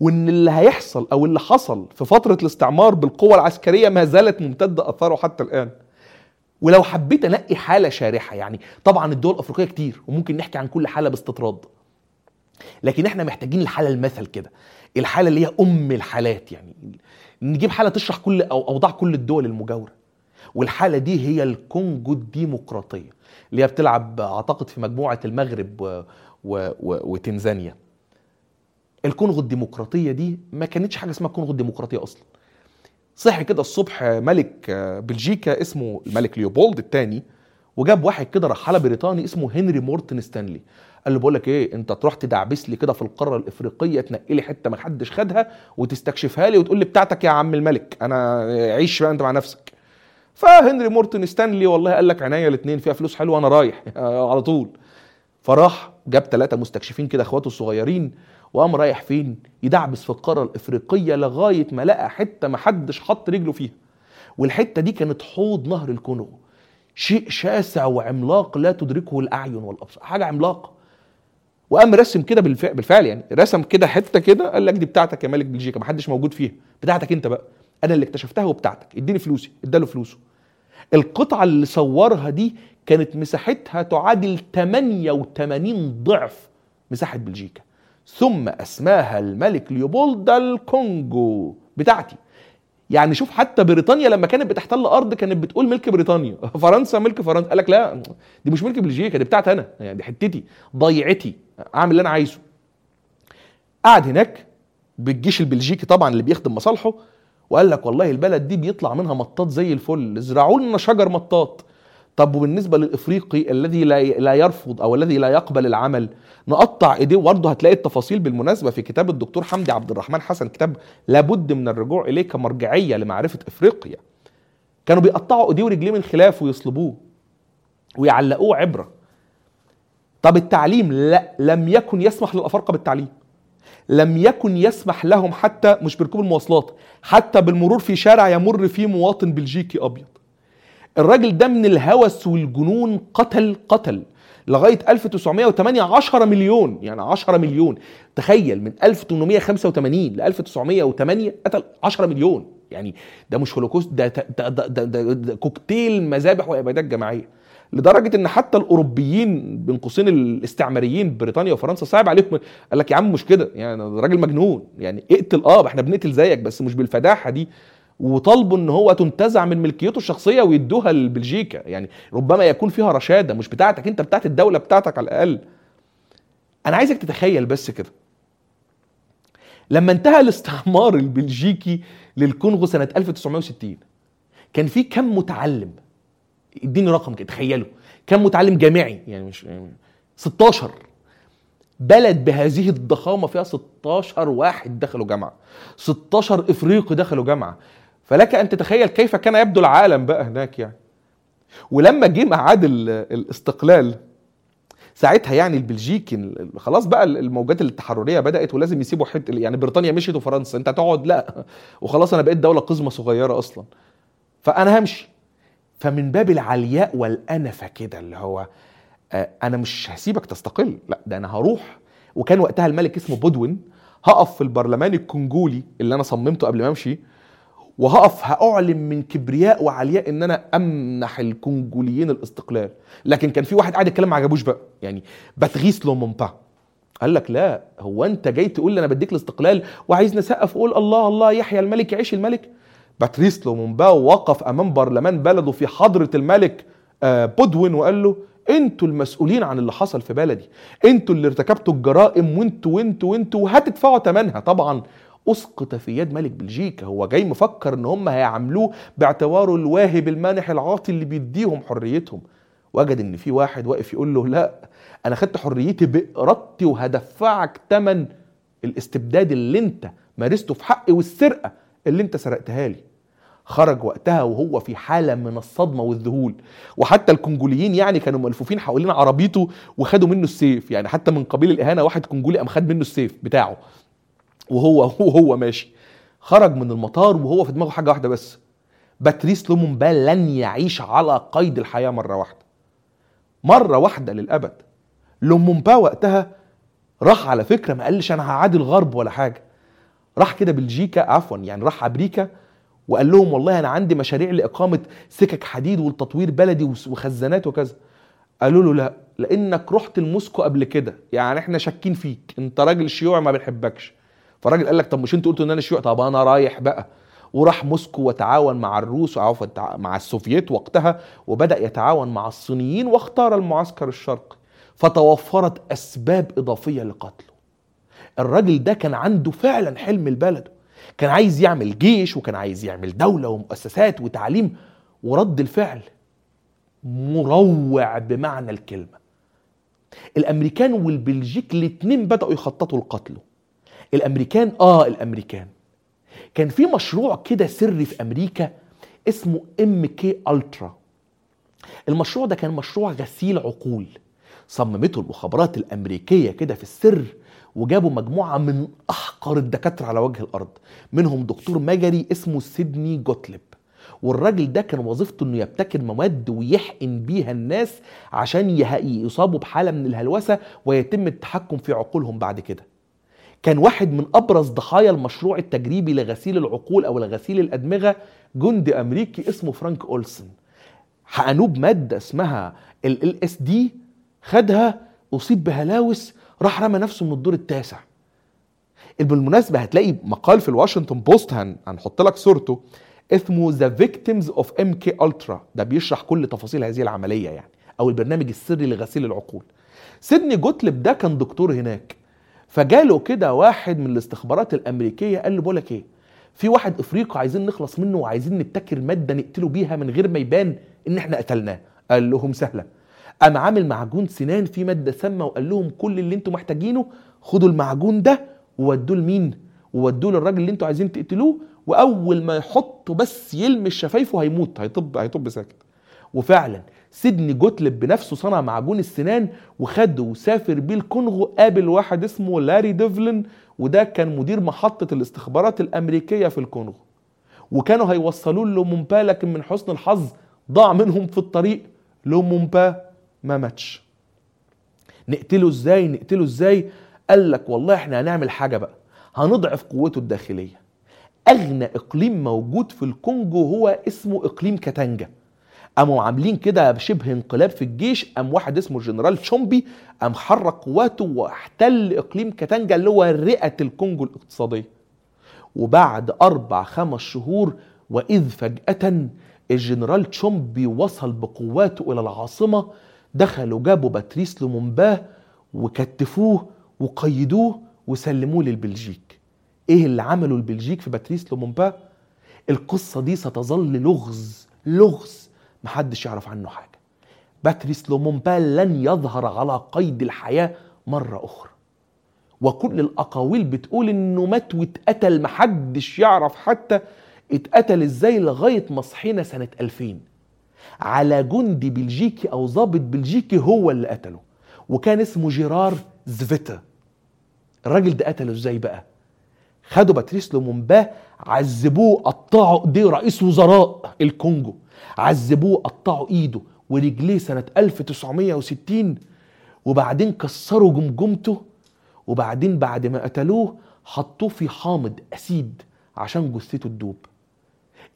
وإن اللي هيحصل أو اللي حصل في فترة الاستعمار بالقوة العسكرية ما زالت ممتدة أثاره حتى الآن. ولو حبيت أنقي حالة شارحة يعني طبعا الدول الأفريقية كتير وممكن نحكي عن كل حالة باستطراد. لكن إحنا محتاجين الحالة المثل كده الحالة اللي هي أم الحالات يعني نجيب حالة تشرح كل أو أوضاع كل الدول المجاورة. والحالة دي هي الكونجو الديمقراطية اللي هي بتلعب أعتقد في مجموعة المغرب و... و... و... وتنزانيا. الكونغو الديمقراطية دي ما كانتش حاجة اسمها الكونغو الديمقراطية أصلا. صحي كده الصبح ملك بلجيكا اسمه الملك ليوبولد الثاني وجاب واحد كده رحاله بريطاني اسمه هنري مورتن ستانلي. قال له بقول لك إيه أنت تروح تدعبس لي كده في القارة الإفريقية تنقي لي حتة ما حدش خدها وتستكشفها لي وتقول لي بتاعتك يا عم الملك أنا عيش بقى أنت مع نفسك. فهنري مورتن ستانلي والله قال لك عينيا الاثنين فيها فلوس حلوة أنا رايح [laughs] على طول. فراح جاب ثلاثة مستكشفين كده أخواته الصغيرين وقام رايح فين؟ يدعبس في القارة الإفريقية لغاية ما لقى حتة ما حدش حط رجله فيها. والحتة دي كانت حوض نهر الكونغو. شيء شاسع وعملاق لا تدركه الأعين والأبصار. حاجة عملاقة. وقام رسم كده بالفعل, يعني. رسم كده حتة كده قال لك دي بتاعتك يا ملك بلجيكا ما حدش موجود فيها. بتاعتك انت بقى. أنا اللي اكتشفتها وبتاعتك. اديني فلوسي. اداله فلوسه. القطعة اللي صورها دي كانت مساحتها تعادل 88 ضعف مساحة بلجيكا. ثم أسماها الملك ليوبولد الكونجو بتاعتي. يعني شوف حتى بريطانيا لما كانت بتحتل أرض كانت بتقول ملك بريطانيا. [laughs] فرنسا ملك فرنسا. قال لك لا دي مش ملك بلجيكا دي بتاعتي أنا. يعني دي حتتي ضيعتي. أعمل اللي أنا عايزه. قعد هناك بالجيش البلجيكي طبعا اللي بيخدم مصالحه وقال لك والله البلد دي بيطلع منها مطاط زي الفل. ازرعوا لنا شجر مطاط. طب وبالنسبة للإفريقي الذي لا لا يرفض أو الذي لا يقبل العمل نقطع إيديه وبرضه هتلاقي التفاصيل بالمناسبة في كتاب الدكتور حمدي عبد الرحمن حسن كتاب لابد من الرجوع اليه كمرجعيه لمعرفة إفريقيا. كانوا بيقطعوا إيديه ورجليه من خلاف ويصلبوه ويعلقوه عبرة. طب التعليم لا لم يكن يسمح للأفارقة بالتعليم. لم يكن يسمح لهم حتى مش بركوب المواصلات حتى بالمرور في شارع يمر فيه مواطن بلجيكي أبيض. الراجل ده من الهوس والجنون قتل قتل لغاية 1908 10 مليون يعني 10 مليون. تخيل من 1885 ل 1908 قتل 10 مليون. يعني ده مش هولوكوست ده ده, ده, ده, ده, ده كوكتيل مذابح وابادات جماعية. لدرجة إن حتى الأوروبيين بين قوسين الاستعماريين بريطانيا وفرنسا صعب عليهم. قال لك يا عم مش كده يعني راجل مجنون يعني اقتل آه إحنا بنقتل زيك بس مش بالفداحة دي. وطالبوا إن هو تنتزع من ملكيته الشخصية ويدوها لبلجيكا. يعني ربما يكون فيها رشادة مش بتاعتك أنت بتاعت الدولة بتاعتك على الأقل. أنا عايزك تتخيل بس كده. لما انتهى الاستعمار البلجيكي للكونغو سنة 1960 كان في كم متعلم اديني رقم كده تخيلوا. كم متعلم جامعي يعني مش يعني 16 بلد بهذه الضخامة فيها 16 واحد دخلوا جامعة. 16 إفريقي دخلوا جامعة. فلك أن تتخيل كيف كان يبدو العالم بقى هناك يعني. ولما جه ميعاد الاستقلال ساعتها يعني البلجيكي خلاص بقى الموجات التحررية بدأت ولازم يسيبوا حتة يعني بريطانيا مشيت وفرنسا أنت هتقعد؟ لا. وخلاص أنا بقيت دولة قزمة صغيرة أصلا. فأنا همشي. فمن باب العلياء والأنفة كده اللي هو أنا مش هسيبك تستقل. لا ده أنا هروح. وكان وقتها الملك اسمه بودوين هقف في البرلمان الكونجولي اللي أنا صممته قبل ما أمشي. وهقف هأعلن من كبرياء وعلياء إن أنا أمنح الكونجوليين الاستقلال. لكن كان في واحد قاعد يتكلم ما عجبوش بقى. يعني باتريس لومومبا قال لك لا هو أنت جاي تقول لي أنا بديك الاستقلال وعايزني أسقف؟ واقول الله الله يحيى الملك يعيش الملك. باتريس لومومبا وقف أمام برلمان بلده في حضرة الملك بودوين وقال له أنتوا المسؤولين عن اللي حصل في بلدي. أنتوا اللي ارتكبتوا الجرائم وأنتوا وأنتوا وأنتوا وهتدفعوا ثمنها طبعا. أسقط في يد ملك بلجيكا. هو جاي مفكر إن هم هيعاملوه باعتباره الواهب المانح العاطي اللي بيديهم حريتهم. وجد إن في واحد واقف يقول له لا أنا خدت حريتي بإرادتي وهدفعك ثمن الاستبداد اللي أنت مارسته في حقي والسرقة اللي أنت سرقتها لي. خرج وقتها وهو في حالة من الصدمة والذهول. وحتى الكونجوليين يعني كانوا ملفوفين حوالين عربيته وخدوا منه السيف. يعني حتى من قبيل الإهانة واحد كونجولي قام خد منه السيف بتاعه. وهو وهو ماشي. خرج من المطار وهو في دماغه حاجة واحدة بس. باتريس لومونبا لن يعيش على قيد الحياة مرة واحدة. مرة واحدة للأبد. لومونبا وقتها راح على فكرة ما قالش أنا هعادي الغرب ولا حاجة. راح كده بلجيكا عفوا يعني راح أمريكا وقال لهم والله أنا عندي مشاريع لإقامة سكك حديد والتطوير بلدي وخزانات وكذا. قالوا له لا لأنك رحت لموسكو قبل كده يعني إحنا شاكين فيك. أنت راجل شيوعي ما بنحبكش. فالراجل قال لك طب مش انت قلت إن أنا شيوعي طب أنا رايح بقى. وراح موسكو وتعاون مع الروس وعفوا مع السوفييت وقتها وبدأ يتعاون مع الصينيين واختار المعسكر الشرقي. فتوفرت أسباب إضافية لقتله. الراجل ده كان عنده فعلا حلم البلد كان عايز يعمل جيش وكان عايز يعمل دولة ومؤسسات وتعليم. ورد الفعل مروع بمعنى الكلمة. الأمريكان والبلجيك الاتنين بدأوا يخططوا لقتله. الأمريكان آه الأمريكان. كان في مشروع كده سري في أمريكا اسمه MK Ultra. المشروع ده كان مشروع غسيل عقول. صممته المخابرات الأمريكية كده في السر وجابوا مجموعة من أحقر الدكاترة على وجه الأرض. منهم دكتور مجري اسمه سيدني جوتليب. والراجل ده كان وظيفته إنه يبتكر مواد ويحقن بيها الناس عشان يصابوا بحالة من الهلوسة ويتم التحكم في عقولهم بعد كده. كان واحد من أبرز ضحايا المشروع التجريبي لغسيل العقول أو لغسيل الأدمغة جندي أمريكي اسمه فرانك أولسن. حقنوه بماده اسمها LSD خدها أصيب بهلاوس راح رمى نفسه من الدور التاسع. بالمناسبة هتلاقي مقال في الواشنطن بوست هن هنحط لك صورته اسمه The Victims of MK Ultra ده بيشرح كل تفاصيل هذه العملية يعني أو البرنامج السري لغسيل العقول. سيدني جوتلب ده كان دكتور هناك. فجاله كده واحد من الاستخبارات الأمريكية قال له بقول لك إيه في واحد إفريقي عايزين نخلص منه وعايزين نبتكر مادة نقتله بيها من غير ما يبان إن إحنا قتلناه. قال لهم سهلة. قام عامل معجون سنان فيه مادة سامة وقال لهم كل اللي أنتم محتاجينه خدوا المعجون ده وودوه لمين؟ وودوه للراجل اللي أنتوا عايزين تقتلوه وأول ما يحطه بس يلمس شفايفه هيموت هيطب هيطب ساكت. وفعلا سيدني جوتلب بنفسه صنع معجون السنان وخده وسافر بيه الكونغو قابل واحد اسمه لاري ديفلن وده كان مدير محطة الاستخبارات الأمريكية في الكونغو. وكانوا هيوصلوا لومومبا لكن من حسن الحظ ضاع منهم في الطريق. لومومبا ما ماتش. نقتله إزاي؟ نقتله إزاي؟ قال لك والله إحنا هنعمل حاجة بقى. هنضعف قوته الداخلية. أغنى إقليم موجود في الكونغو هو اسمه إقليم كاتانجا. قاموا عاملين كده شبه انقلاب في الجيش قام واحد اسمه الجنرال تشومبي قام حرك قواته واحتل إقليم كاتانجا اللي هو رئة الكونجو الاقتصادية. وبعد أربع خمس شهور وإذ فجأة الجنرال تشومبي وصل بقواته إلى العاصمة دخلوا جابوا باتريس لومومبا وكتفوه وقيدوه وسلموه للبلجيك. إيه اللي عمله البلجيك في باتريس لومومبا القصة دي ستظل لغز لغز. محدش يعرف عنه حاجة. باتريس لومومبا لن يظهر على قيد الحياة مرة أخرى. وكل الأقاويل بتقول إنه مات واتقتل محدش يعرف حتى اتقتل إزاي لغاية ما صحينا سنة 2000 على جندي بلجيكي أو ضابط بلجيكي هو اللي قتله. وكان اسمه جيرار زفيتا الراجل ده قتله إزاي بقى؟ خدوا باتريس لومومبا عذبوه قطعوا إيديه رئيس وزراء الكونجو. عذبوه قطعوا ايده ورجليه سنة 1960 وبعدين كسروا جمجمته وبعدين بعد ما قتلوه حطوه في حامض أسيد عشان جثته تدوب.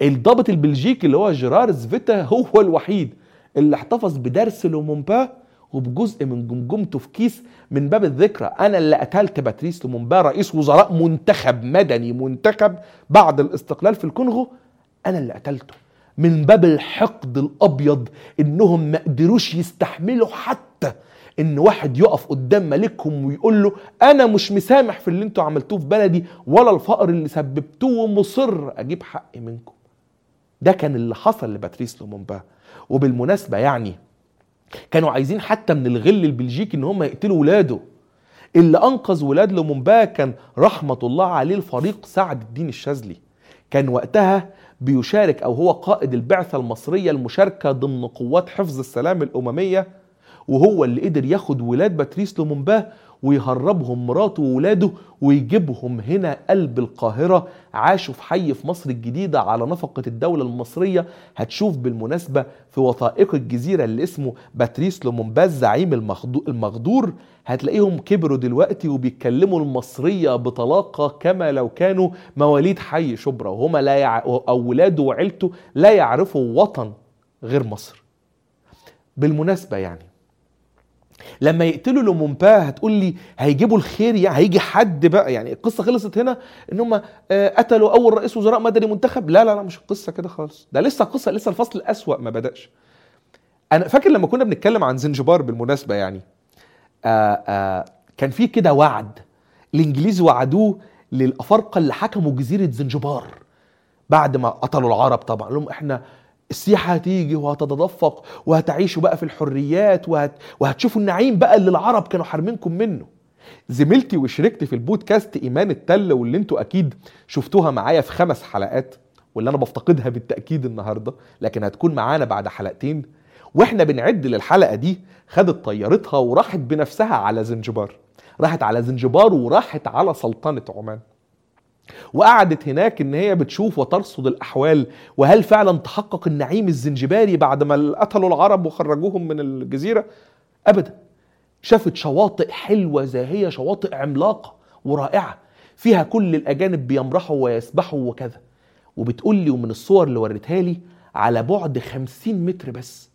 الضابط البلجيكي اللي هو جيرار زفيتا هو الوحيد اللي احتفظ بضرس لومومبا وبجزء من جمجمته في كيس من باب الذكرى. أنا اللي قتلت باتريس لومومبا رئيس وزراء منتخب مدني منتخب بعد الاستقلال في الكونغو. أنا اللي قتلته. من باب الحقد الأبيض إنهم ما قدروش يستحملوا حتى إن واحد يقف قدام ملكهم ويقول له أنا مش مسامح في اللي أنتوا عملتوه في بلدي ولا الفقر اللي سببتوه ومصر أجيب حقي منكم. ده كان اللي حصل لباتريس لومومبا. وبالمناسبة يعني كانوا عايزين حتى من الغل البلجيكي إن هم يقتلوا ولاده. اللي أنقذ ولاد لومومبا كان رحمة الله عليه الفريق سعد الدين الشاذلي. كان وقتها بيشارك أو هو قائد البعثة المصرية المشاركة ضمن قوات حفظ السلام الأممية وهو اللي قدر ياخد ولاد باتريس لومومبا ويهربهم مراته وولاده ويجيبهم هنا قلب القاهرة عاشوا في حي في مصر الجديدة على نفقة الدولة المصرية. هتشوف بالمناسبة في وثائق الجزيرة اللي اسمه باتريس لومومبا الزعيم المغدور. هتلاقيهم كبروا دلوقتي وبيتكلموا المصرية بطلاقة كما لو كانوا مواليد حي شبرا وهما لا يع... أو ولاده وعيلته لا يعرفوا وطن غير مصر. بالمناسبة يعني لما يقتلوا لومومبا هتقول لي هيجيبوا الخير يعني هيجي حد بقى. يعني القصة خلصت هنا إن هم قتلوا أول رئيس وزراء مدني منتخب. لا لا لا مش القصة كده خالص. ده لسه القصة لسه الفصل الأسوأ ما بدأش. أنا فاكر لما كنا بنتكلم عن زنجبار بالمناسبة يعني آآ آآ كان في كده وعد. الإنجليز وعدوه للأفارقة اللي حكموا جزيرة زنجبار بعد ما قتلوا العرب طبعا. لهم إحنا السياحة هتيجي وهتتدفق وهتعيشوا بقى في الحريات وهت... وهتشوفوا النعيم بقى اللي العرب كانوا حارمينكم منه. زميلتي وشريكتي في البودكاست إيمان التل واللي أنتوا أكيد شفتوها معايا في خمس حلقات واللي أنا بفتقدها بالتأكيد النهارده لكن هتكون معانا بعد حلقتين. وإحنا بنعد للحلقة دي خدت طيارتها وراحت بنفسها على زنجبار. راحت على زنجبار وراحت على سلطنة عمان. وقعدت هناك إن هي بتشوف وترصد الأحوال وهل فعلا تحقق النعيم الزنجباري بعد ما قتلوا العرب وخرجوهم من الجزيرة؟ ابدا. شافت شواطئ حلوة زاهية شواطئ عملاقة ورائعة فيها كل الأجانب بيمرحوا ويسبحوا وكذا. وبتقول لي ومن الصور اللي وريتها لي على بعد 50 متر بس.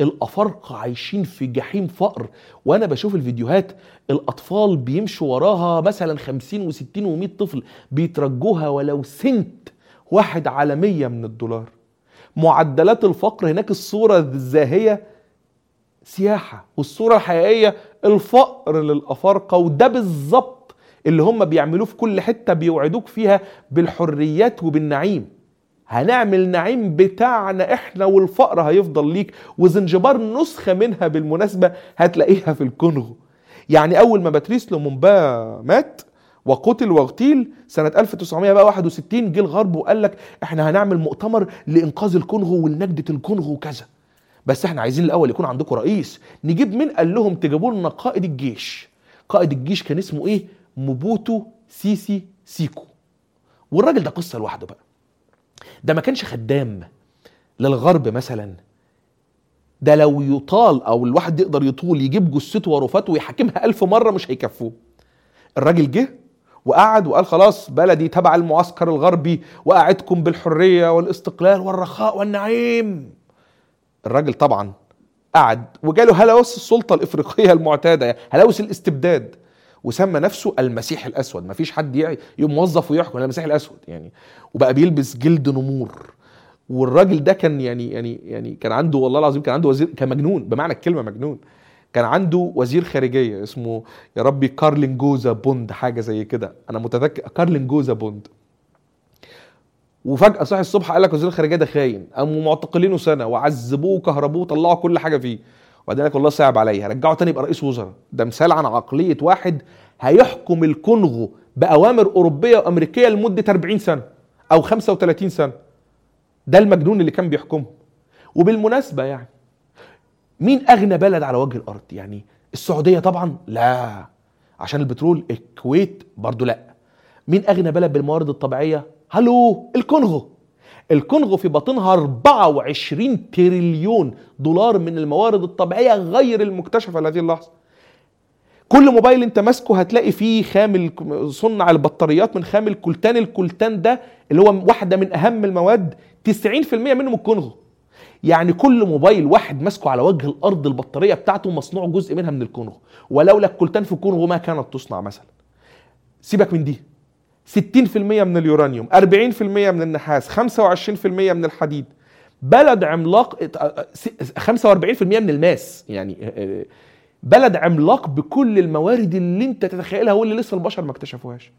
الأفارقة عايشين في جحيم فقر وأنا بشوف الفيديوهات الأطفال بيمشوا وراها مثلا 50 و60 و100 طفل بيترجوها ولو سنت واحد على 100 من الدولار. معدلات الفقر هناك الصورة الزاهية سياحة والصورة الحقيقية الفقر للأفارقة وده بالظبط اللي هم بيعملوه في كل حتة بيوعدوك فيها بالحريات وبالنعيم. هنعمل نعيم بتاعنا إحنا والفقر هيفضل ليك وزنجبار نسخة منها بالمناسبة هتلاقيها في الكونغو يعني أول ما باتريس لومومبا مات وقتل واغتيل سنة 1961 جه الغرب وقال لك إحنا هنعمل مؤتمر لإنقاذ الكونغو ولنجدة الكونغو وكذا. بس إحنا عايزين الأول يكون عندكم رئيس. نجيب مين قال لهم تجيبوا لنا قائد الجيش؟ قائد الجيش كان اسمه إيه؟ موبوتو سيسي سيكو. والراجل ده قصة لوحده بقى. ده ما كانش خدام للغرب مثلا. ده لو يطال أو الواحد يقدر يطول يجيب جثته ورفاته ويحاكمها ألف مرة مش هيكفوه. الراجل جه وقعد وقال خلاص بلدي تبع المعسكر الغربي وأعدكم بالحرية والاستقلال والرخاء والنعيم. الراجل طبعا قعد وجاله هلاوس السلطة الإفريقية المعتادة هلاوس الاستبداد. وسمى نفسه المسيح الأسود. مفيش حد يقوم موظف ويحكم المسيح الأسود يعني. وبقى بيلبس جلد نمور. والراجل ده كان يعني يعني يعني كان عنده والله العظيم كان عنده وزير كان مجنون بمعنى الكلمة مجنون. كان عنده وزير خارجية اسمه يا ربي كارلين جوزا بوند حاجة زي كده. أنا متذكر كارلين جوزا بوند. وفجأة صحي الصبح قال لك وزير الخارجيه ده خاين قاموا معتقلينه سنة وعذبوه وكهربوه وطلعوا كل حاجة فيه. وبعدين قال والله صعب عليا. هرجعه تاني يبقى رئيس وزراء. ده مثال عن عقلية واحد هيحكم الكونغو بأوامر أوروبية وأمريكية لمدة 40 سنة أو 35 سنة. ده المجنون اللي كان بيحكمهم وبالمناسبة يعني مين أغنى بلد على وجه الأرض؟ يعني السعودية طبعا؟ لا. عشان البترول؟ الكويت؟ برضو لا. مين أغنى بلد بالموارد الطبيعية؟ هلو الكونغو. الكونغو في باطنها 24 تريليون دولار من الموارد الطبيعية غير المكتشفه لهذه اللحظه كل موبايل انت ماسكه هتلاقي فيه خام صنع البطاريات من خام الكولتان. الكولتان ده اللي هو واحدة من أهم المواد 90% منه من الكونغو. يعني كل موبايل واحد ماسكه على وجه الأرض البطارية بتاعته مصنوع جزء منها من الكونغو. ولولا الكولتان في الكونغو ما كانت تصنع مثلا. سيبك من دي. 60% من اليورانيوم 40% من النحاس 25% من الحديد. بلد عملاق 45% من الماس يعني بلد عملاق بكل الموارد اللي انت تتخيلها واللي لسه البشر ما اكتشفوهاش.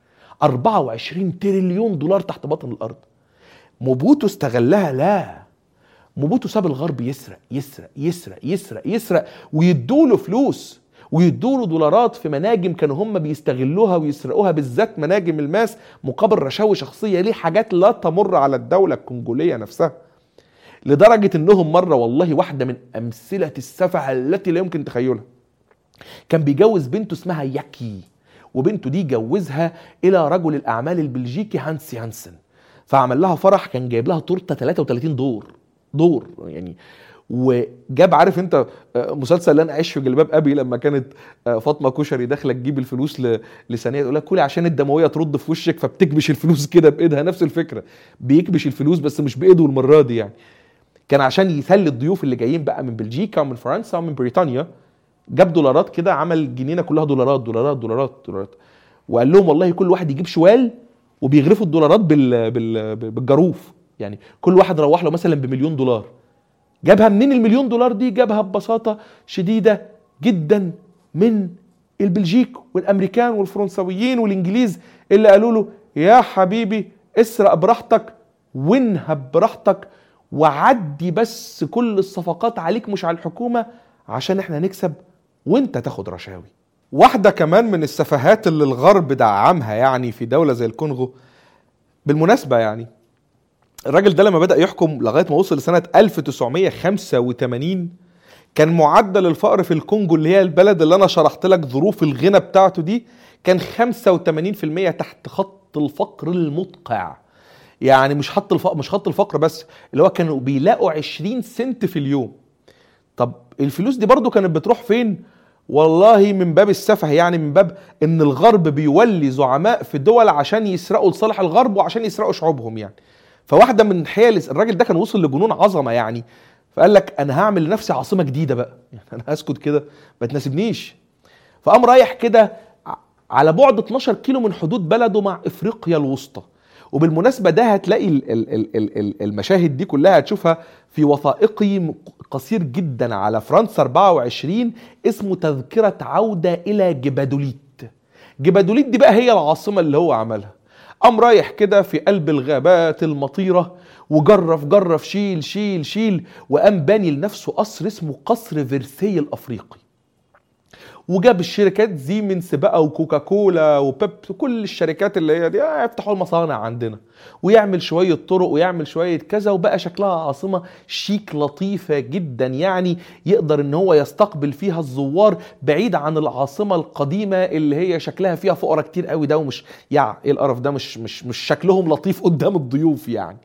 24 تريليون دولار تحت بطن الأرض. موبوتو استغلها لا. موبوتو ساب الغرب يسرق يسرق يسرق يسرق يسرق ويدوله فلوس. ويدوله دولارات في مناجم كانوا هم بيستغلوها ويسرقوها بالذات مناجم الماس مقابل رشاوي شخصية ليه حاجات لا تمر على الدولة الكونجولية نفسها. لدرجة إنهم مرة والله واحدة من أمثلة السفه التي لا يمكن تخيلها. كان بيجوز بنته اسمها ياكي وبنته دي جوزها إلى رجل الأعمال البلجيكي هانسي هانسن. فعمل لها فرح كان جايب لها تورتة 33 دور. دور يعني وجاب عارف انت آه، مسلسل لن أعيش في جلباب أبي لما كانت آه، فاطمة كشري داخلة تجيب الفلوس لثانية تقول لها كلي عشان الدموية ترد في وشك فبتكبش الفلوس كده بإيدها. نفس الفكرة بيكبش الفلوس بس مش بإيده المرة دي يعني. كان عشان يثلي الضيوف اللي جايين بقى من بلجيكا ومن فرنسا ومن بريطانيا جاب دولارات كده عمل جنينة كلها دولارات دولارات دولارات دولارات. وقال لهم والله كل واحد يجيب شوال وبيغرفوا الدولارات بال... بال... بالجاروف. يعني كل واحد روح له مثلا بمليون دولار. جابها منين المليون دولار دي؟ جابها ببساطة شديدة جدا من البلجيك والأمريكان والفرنسويين والإنجليز اللي قالوا له يا حبيبي اسرق براحتك وانهب براحتك وعدي بس كل الصفقات عليك مش على الحكومة عشان إحنا نكسب وانت تاخد رشاوي. واحدة كمان من السفهات اللي الغرب دعمها يعني في دولة زي الكونغو بالمناسبة يعني الراجل ده لما بدأ يحكم لغاية ما وصل لسنة 1985 كان معدل الفقر في الكونغو اللي هي البلد اللي أنا شرحت لك ظروف الغنى بتاعته دي كان 85% تحت خط الفقر المدقع. يعني مش خط الفقر مش خط الفقر بس اللي هو كانوا بيلاقوا 20 سنت في اليوم. طب الفلوس دي برضو كانت بتروح فين؟ والله من باب السفه يعني من باب إن الغرب بيولي زعماء في دول عشان يسرقوا لصالح الغرب وعشان يسرقوا شعوبهم يعني. فواحدة من حيل الراجل ده كان وصل لجنون عظمة يعني. فقال لك أنا هعمل لنفسي عاصمة جديدة بقى. [laughs] يعني أنا هسكت كده ما تناسبنيش. فقام رايح كده على بعد 12 كيلو من حدود بلده مع إفريقيا الوسطى. وبالمناسبة ده هتلاقي المشاهد دي كلها هتشوفها في وثائقي قصير جدا على فرنسا 24 اسمه تذكرة عودة إلى جبادوليت. جبادوليت دي بقى هي العاصمة اللي هو عملها. قام رايح كده في قلب الغابات المطيرة وجرف جرف شيل شيل شيل وقام باني لنفسه قصر اسمه قصر فيرساي الأفريقي. وجاب الشركات سيمنز بقى وكوكاكولا وبيبسي وكل الشركات اللي هي دي آه، يفتحوا المصانع عندنا. ويعمل شوية طرق ويعمل شوية كذا وبقى شكلها عاصمة شيك لطيفة جدا يعني يقدر إن هو يستقبل فيها الزوار بعيد عن العاصمة القديمة اللي هي شكلها فيها فقراء كتير قوي ده ومش يا إيه القرف ده مش مش مش شكلهم لطيف قدام الضيوف يعني.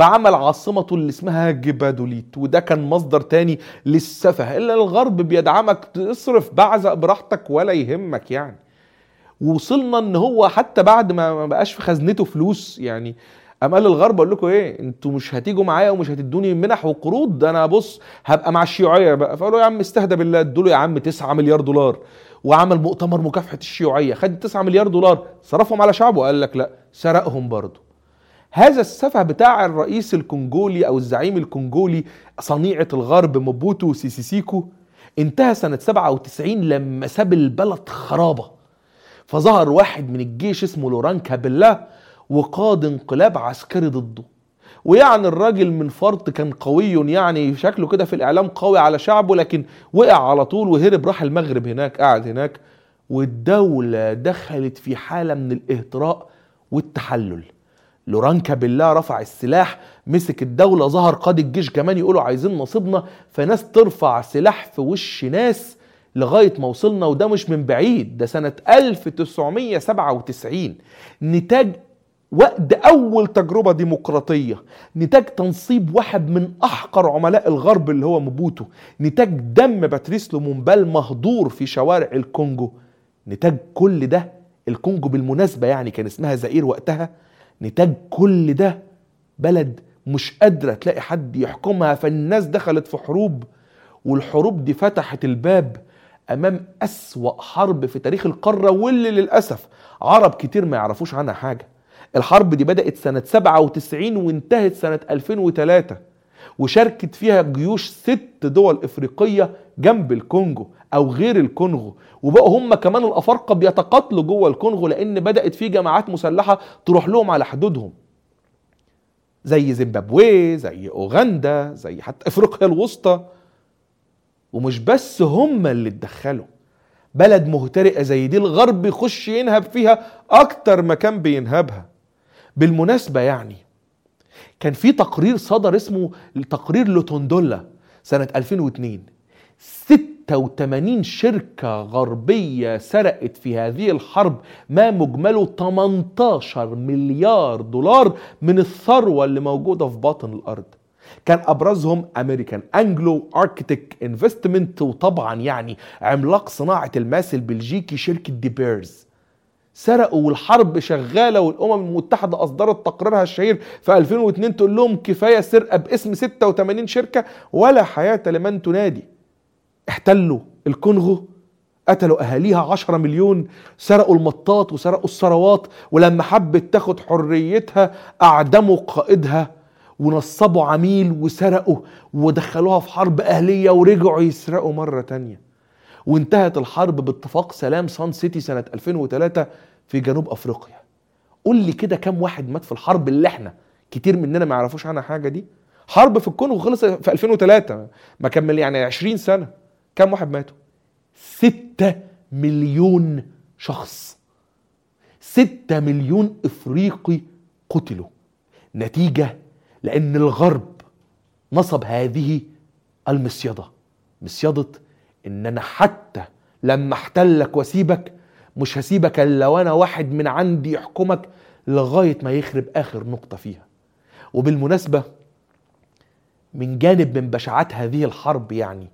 فعمل عاصمته اللي اسمها جبادوليت وده كان مصدر تاني للسفه إلا الغرب بيدعمك تصرف بعزق براحتك ولا يهمك يعني. ووصلنا إن هو حتى بعد ما بقاش في خزنته فلوس يعني. قام قال للغرب أقول لكم إيه أنتوا مش هتيجوا معايا ومش هتدوني منح وقروض ده أنا بص هبقى مع الشيوعية بقى. فقالوا يا عم استهدى بالله ادوا له يا عم 9 مليار دولار. وعمل مؤتمر مكافحة الشيوعية خد 9 مليار دولار صرفهم على شعبه. قال لك لا سرقهم برضه. هذا السفه بتاع الرئيس الكونجولي أو الزعيم الكونجولي صنيعة الغرب موبوتو سيسي سيكو انتهى سنة 97 لما ساب البلد خرابة. فظهر واحد من الجيش اسمه لوران كابيلا وقاد انقلاب عسكري ضده. ويعني الراجل من فرط كان قوي يعني شكله كده في الإعلام قوي على شعبه لكن وقع على طول وهرب راح المغرب هناك قاعد هناك والدولة دخلت في حالة من الإهتراء والتحلل. لورانكا بالله رفع السلاح مسك الدولة ظهر قاد الجيش كمان يقولوا عايزين نصيبنا فناس ترفع سلاح في وش ناس لغاية ما وصلنا وده مش من بعيد ده سنة 1997 نتاج وقت أول تجربة ديمقراطية نتاج تنصيب واحد من أحقر عملاء الغرب اللي هو موبوتو نتاج دم باتريس لومومبا المهدور في شوارع الكونجو نتاج كل ده الكونجو بالمناسبة يعني كان اسمها زئير وقتها نتاج كل ده بلد مش قادرة تلاقي حد يحكمها فالناس دخلت في حروب والحروب دي فتحت الباب أمام أسوأ حرب في تاريخ القارة واللي للأسف عرب كتير ما يعرفوش عنها حاجة. الحرب دي بدأت سنة 97 وانتهت سنة 2003 وشاركت فيها جيوش ست دول إفريقية جنب الكونجو أو غير الكونغو. وبقوا هم كمان الأفارقة بيتقاتلوا جوه الكونغو لأن بدأت في جماعات مسلحة تروح لهم على حدودهم. زي زيمبابوي زي أوغندا زي حتى إفريقيا الوسطى. ومش بس هم اللي اتدخلوا. بلد مهترئة زي دي الغرب يخش ينهب فيها أكتر ما كان بينهبها. بالمناسبة يعني كان في تقرير صدر اسمه تقرير لوتوندولا سنة 2002 86 شركة غربية سرقت في هذه الحرب ما مجمله 18 مليار دولار من الثروة اللي موجودة في باطن الأرض. كان أبرزهم American Anglo Arctic Investment وطبعا يعني عملاق صناعة الماس البلجيكي شركة دي بيرز. سرقوا والحرب شغالة والأمم المتحدة أصدرت تقريرها الشهير في 2002 تقول لهم كفاية سرقة باسم 86 شركة ولا حياة لمن تنادي. احتلوا الكونغو قتلوا أهاليها 10 مليون سرقوا المطاط وسرقوا الثروات ولما حبت تاخد حريتها أعدموا قائدها ونصبوا عميل وسرقوا ودخلوها في حرب أهلية ورجعوا يسرقوا مرة تانية. وانتهت الحرب باتفاق سلام سان سيتي سنة 2003 في جنوب أفريقيا. قول لي كده كم واحد مات في الحرب اللي إحنا كتير مننا ما يعرفوش عنها حاجة دي؟ حرب في الكونغو خلص في 2003 ما كمل يعني 20 سنة. كم واحد ماتوا؟ 6 مليون شخص. 6 مليون إفريقي قتلوا. نتيجة لأن الغرب نصب هذه المصيدة. مصيدة ان أنا حتى لما احتلك واسيبك مش هسيبك إلا وأنا واحد من عندي يحكمك لغاية ما يخرب آخر نقطة فيها. وبالمناسبة من جانب من بشاعات هذه الحرب يعني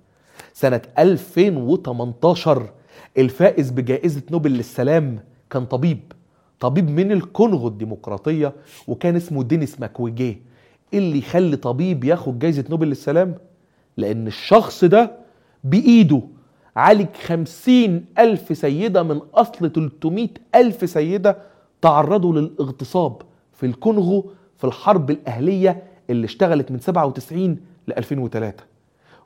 سنة 2018 الفائز بجائزة نوبل للسلام كان طبيب طبيب من الكونغو الديمقراطية وكان اسمه دينيس ماكويجيه. إيه اللي يخلي طبيب ياخد جايزة نوبل للسلام؟ لأن الشخص ده بإيده عالج خمسين ألف سيدة من أصل 300 ألف سيدة تعرضوا للاغتصاب في الكونغو في الحرب الأهلية اللي اشتغلت من 97 ل 2003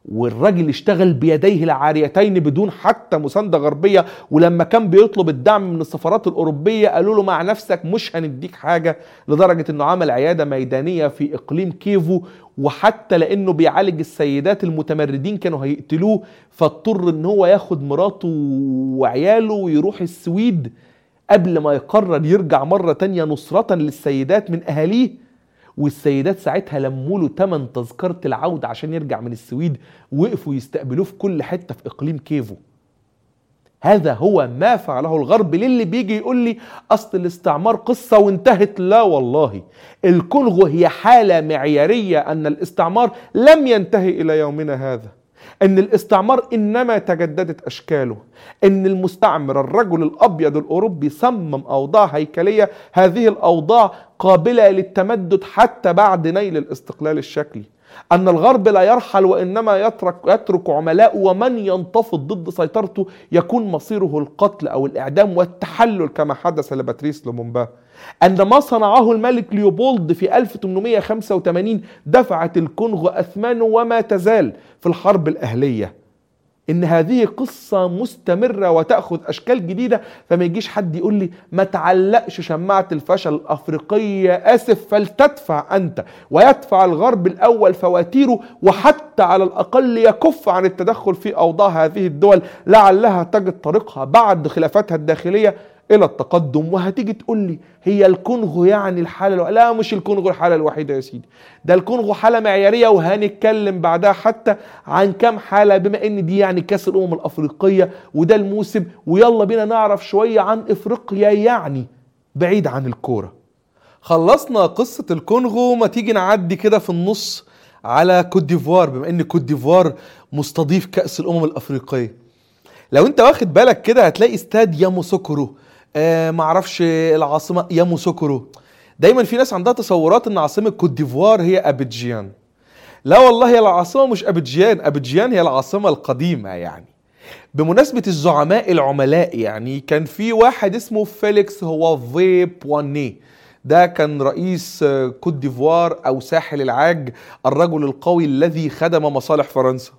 والراجل اشتغل بيديه العاريتين بدون حتى مسانده غربية ولما كان بيطلب الدعم من السفارات الأوروبية قالوا له مع نفسك مش هنديك حاجة لدرجة إنه عمل عيادة ميدانية في إقليم كيفو وحتى لأنه بيعالج السيدات المتمردين كانوا هيقتلوه فاضطر إن هو ياخد مراته وعياله ويروح السويد قبل ما يقرر يرجع مرة تانية نصرة للسيدات من أهاليه. والسيدات ساعتها لموا له تمن تذكرة العودة عشان يرجع من السويد وقفوا يستقبلوه في كل حتة في إقليم كيفو. هذا هو ما فعله الغرب للي بيجي يقول لي أصل الاستعمار قصة وانتهت. لا والله. الكونغو هي حالة معيارية أن الاستعمار لم ينتهي إلى يومنا هذا. إن الاستعمار إنما تجددت أشكاله إن المستعمر الرجل الأبيض الأوروبي صمم أوضاع هيكلية هذه الأوضاع قابلة للتمدد حتى بعد نيل الاستقلال الشكلي. أن الغرب لا يرحل وإنما يترك, يترك عملاء ومن ينتفض ضد سيطرته يكون مصيره القتل أو الإعدام والتحلل كما حدث لباتريس لومومبا. أن ما صنعه الملك ليوبولد في 1885 دفعت الكونغو أثمانه وما تزال في الحرب الأهلية إن هذه قصة مستمرة وتأخذ أشكال جديدة فما يجيش حد يقول لي ما تعلقش شماعة الفشل الأفريقية آسف فلتدفع أنت ويدفع الغرب الأول فواتيره وحتى على الأقل يكف عن التدخل في أوضاع هذه الدول لعلها تجد طريقها بعد خلافاتها الداخلية. إلى التقدم وهتيجي تقول لي هي الكونغو يعني الحالة. لا مش الكونغو الحالة الوحيدة يا سيدي ده الكونغو حالة معيارية وهنتكلم بعدها حتى عن كام حالة بما إن دي يعني كأس الأمم الأفريقية وده الموسم ويلا بينا نعرف شوية عن إفريقيا يعني بعيد عن الكورة خلصنا قصة الكونغو ما تيجي نعدي كده في النص على كوت ديفوار بما إن كوت ديفوار مستضيف كأس الأمم الأفريقية لو أنت واخد بالك كده هتلاقي استاد ياموسوكرو آه معرفش العاصمة ياموسوكرو دايما في ناس عندها تصورات إن عاصمة كوت ديفوار هي أبيجيان. لا والله العاصمة مش أبيجيان. أبيجيان هي العاصمة القديمة يعني. بمناسبة الزعماء العملاء يعني كان في واحد اسمه فيليكس هوافي بواني. ده كان رئيس كوت ديفوار أو ساحل العاج الرجل القوي الذي خدم مصالح فرنسا.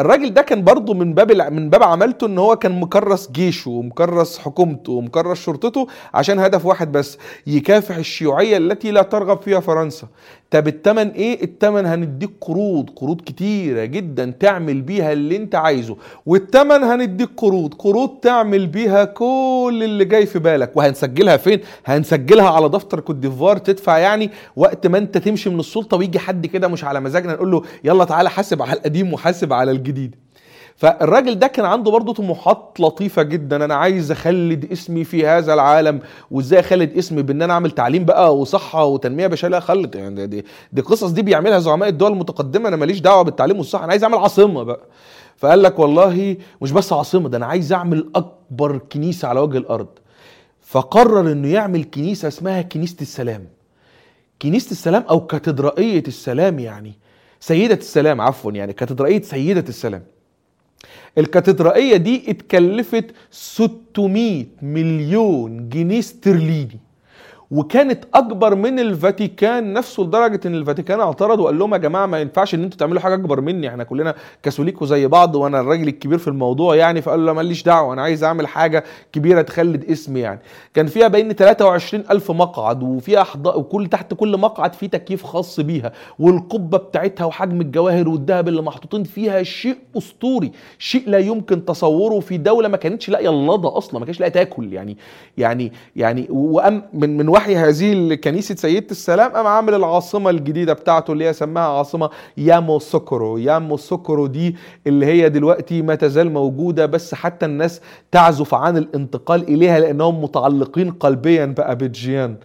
الراجل ده كان برضه من باب من باب عمالته إن هو كان مكرس جيشه ومكرس حكومته ومكرس شرطته عشان هدف واحد بس يكافح الشيوعية التي لا ترغب فيها فرنسا. طب التمن إيه؟ التمن هنديك قروض قروض كتيرة جدا تعمل بيها اللي أنت عايزه. والتمن هنديك قروض قروض تعمل بيها كل اللي جاي في بالك. وهنسجلها فين؟ هنسجلها على دفتر كوت تدفع يعني وقت ما أنت تمشي من السلطة ويجي حد كده مش على مزاجنا نقول له يلا تعالى حاسب على القديم وحاسب على الجديد. فالراجل ده كان عنده برضه طموحات لطيفة جدا. أنا عايز أخلد اسمي في هذا العالم وإزاي أخلد اسمي بأن أنا أعمل تعليم بقى وصحة وتنمية بشرية؟ خلد. يعني دي, دي قصص دي بيعملها زعماء الدول المتقدمة. أنا ماليش دعوة بالتعليم والصحة. أنا عايز أعمل عاصمة بقى. فقال لك والله مش بس عاصمة ده أنا عايز أعمل أكبر كنيسة على وجه الأرض. فقرر إنه يعمل كنيسة اسمها كنيسة السلام. كنيسة السلام أو كاتدرائية السلام يعني. سيدة السلام عفوا يعني كاتدرائية سيدة السلام. الكاتدرائية دي اتكلفت 600 مليون جنيه استرليني وكانت أكبر من الفاتيكان نفسه لدرجة إن الفاتيكان اعترض وقال لهم يا جماعة ما ينفعش إن أنتوا تعملوا حاجة أكبر مني إحنا كلنا كاثوليك وزي بعض وأنا الراجل الكبير في الموضوع يعني فقال له ماليش دعوة أنا عايز أعمل حاجة كبيرة تخلد اسمي يعني. كان فيها بين 23 ألف مقعد وفيها احضاء وكل تحت كل مقعد فيه تكييف خاص بيها والقبة بتاعتها وحجم الجواهر والذهب اللي محطوطين فيها شيء أسطوري شيء لا يمكن تصوره في دولة ما كانتش لاقية اللضه أصلا ما كانتش لاقية تاكل يعني يعني يعني وأم من من وحي هذه كنيسة سيدة السلام قام عامل العاصمة الجديدة بتاعته اللي هي سماها عاصمة يامو سوكورو. يامو سوكورو دي اللي هي دلوقتي ما تزال موجودة بس حتى الناس تعزف عن الانتقال إليها لأنهم متعلقين قلبيا بأبيجيان.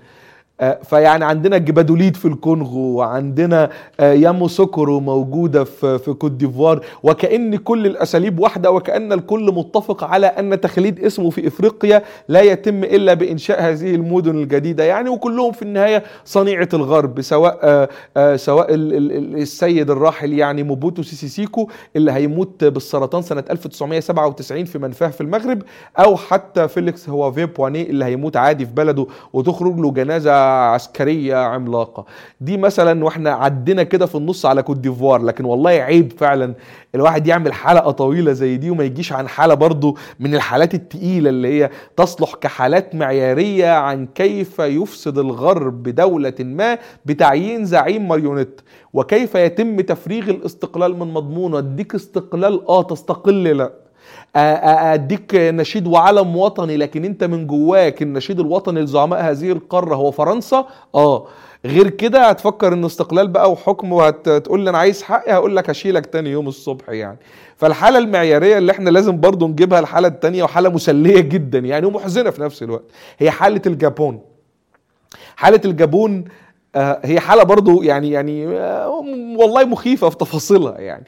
فيعني عندنا جبادوليد في الكونغو وعندنا آه، ياموسوكورو موجودة في كوت ديفوار وكأن كل الأساليب واحدة وكأن الكل متفق على أن تخليد اسمه في إفريقيا لا يتم إلا بإنشاء هذه المدن الجديدة. يعني وكلهم في النهاية صنيعة الغرب سواء آه، آه، سواء ال- ال- ال- السيد الراحل يعني موبوتو سيسي سيكو اللي هيموت بالسرطان سنة 1997 في منفاه في المغرب أو حتى فيليكس هوافي بواني اللي هيموت عادي في بلده وتخرج له جنازة عسكرية عملاقة. دي مثلا وإحنا عدينا كده في النص على كوت ديفوار لكن والله عيب فعلا الواحد يعمل حلقة طويلة زي دي وما يجيش عن حالة برضو من الحالات التقيلة اللي هي تصلح كحالات معيارية عن كيف يفسد الغرب دولة ما بتعيين زعيم ماريونيت وكيف يتم تفريغ الاستقلال من مضمونه أديك استقلال آه تستقل لا. أديك نشيد وعلم وطني لكن أنت من جواك النشيد الوطني لزعماء هذه القارة هو فرنسا؟ آه. غير كده هتفكر إن استقلال بقى وحكم وهتقول لي أنا عايز حقي هقول لك هشيلك تاني يوم الصبح يعني. فالحالة المعيارية اللي إحنا لازم برضو نجيبها الحالة التانية وحالة مسلية [laughs] جدا يعني ومحزنة في نفس الوقت. هي حالة الجابون. حالة الجابون آه، هي حالة برضو يعني يعني آه، والله مخيفة في تفاصيلها يعني.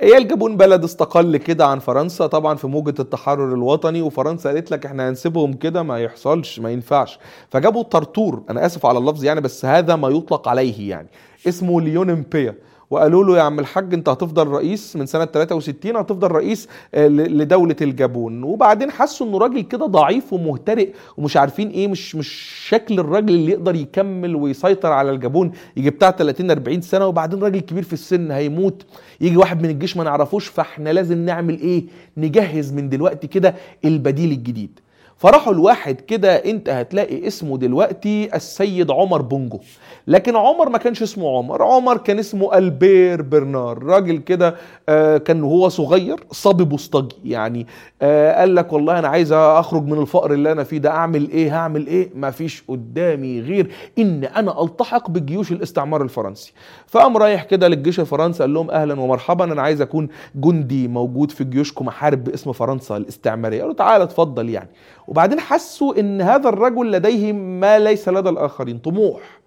هي الجابون بلد استقل كده عن فرنسا؟ طبعا في موجة التحرر الوطني وفرنسا قالت لك إحنا هنسيبهم كده ما يحصلش ما ينفعش. فجابوا طرطور أنا آسف على اللفظ يعني بس هذا ما يطلق عليه يعني اسمه ليون امبيا وقالوا له يا عم الحاج انت هتفضل رئيس من سنة 63 هتفضل رئيس آه، لدولة الجابون. وبعدين حسوا إنه راجل كده ضعيف ومهترئ ومش عارفين إيه مش مش شكل الراجل اللي يقدر يكمل ويسيطر على الجابون. يجي بتاع 30 40 سنة وبعدين راجل كبير في السن هيموت. يجي واحد من الجيش ما نعرفوش فإحنا لازم نعمل إيه؟ نجهز من دلوقتي كده البديل الجديد. فراحوا الواحد كده انت هتلاقي اسمه دلوقتي السيد عمر بونجو. لكن عمر ما كانش اسمه عمر عمر كان اسمه ألبير برنار. راجل كده آه، كان وهو صغير صبي بوسطجي. يعني آه، قال لك والله أنا عايز أخرج من الفقر اللي أنا فيه ده أعمل إيه هعمل إيه؟ ما فيش قدامي غير إن أنا ألتحق بجيوش الاستعمار الفرنسي. فقام رايح كده للجيش الفرنسي قال لهم أهلا ومرحبا أنا عايز أكون جندي موجود في جيوشكم احارب باسم فرنسا الاستعمارية. قالوا تعالى اتفضل يعني. وبعدين حسوا إن هذا الرجل لديه ما ليس لدى الآخرين طموح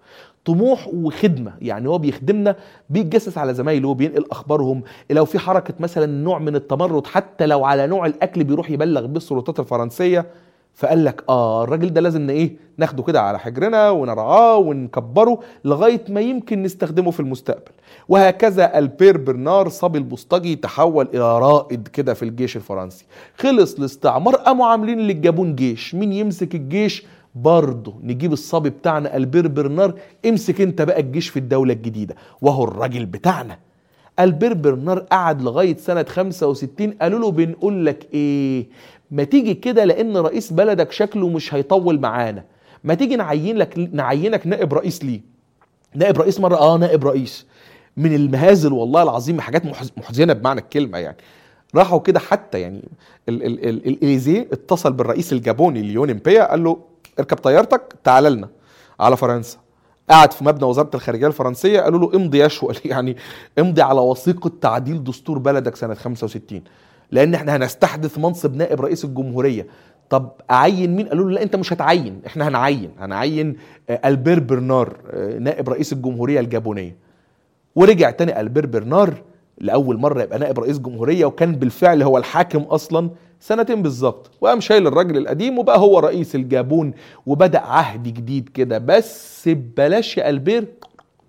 طموح وخدمة. يعني هو بيخدمنا بيتجسس على زمايله وبينقل أخبارهم. لو في حركة مثلا نوع من التمرد حتى لو على نوع الأكل بيروح يبلغ بيه السلطات الفرنسية فقال لك آه الراجل ده لازم إيه ناخده كده على حجرنا ونرعاه ونكبره لغاية ما يمكن نستخدمه في المستقبل. وهكذا ألبير برنار صبي البوسطجي تحول إلى رائد كده في الجيش الفرنسي. خلص الاستعمار قاموا عاملين للجابون جيش. مين يمسك الجيش؟ برضه نجيب الصبي بتاعنا ألبير برنار امسك انت بقى الجيش في الدولة الجديدة. وهو الراجل بتاعنا. ألبير برنار قعد لغاية سنة 65 قالوا له بنقول لك إيه؟ ما تيجي كده لأن رئيس بلدك شكله مش هيطول معانا. ما تيجي نعين لك نعينك نائب رئيس ليه؟ نائب رئيس مرة آه نائب رئيس. من المهازل والله العظيم حاجات محز- محزنة بمعنى الكلمة يعني. راحوا كده حتى يعني ال- ال- ال- الإليزيه اتصل بالرئيس الجابوني ليون امبيا قال له اركب طيارتك تعال لنا على فرنسا. قعد في مبنى وزارة الخارجية الفرنسية قالوا له امضي يشوى [laughs] يعني امضي على وثيقة تعديل دستور بلدك سنة 65 لأن إحنا هنستحدث منصب نائب رئيس الجمهورية. طب أعين مين؟ قالوا له لا أنت مش هتعين إحنا هنعين هنعين آه، ألبير برنار آه، نائب رئيس الجمهورية الجابونية. ورجع تاني ألبير برنار لأول مرة يبقى نائب رئيس جمهورية وكان بالفعل هو الحاكم أصلا سنتين بالظبط. وقام شايل الراجل القديم وبقى هو رئيس الجابون وبدأ عهد جديد كده. بس ببلاش يا ألبير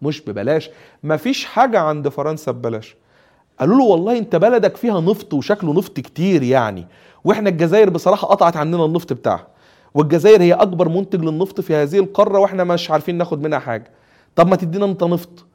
مش ببلاش. مفيش حاجة عند فرنسا ببلاش. قالوا له والله انت بلدك فيها نفط وشكله نفط كتير يعني. وإحنا الجزائر بصراحة قطعت عننا النفط بتاعها. والجزائر هي أكبر منتج للنفط في هذه القارة وإحنا مش عارفين ناخد منها حاجة. طب ما تدينا انت نفط.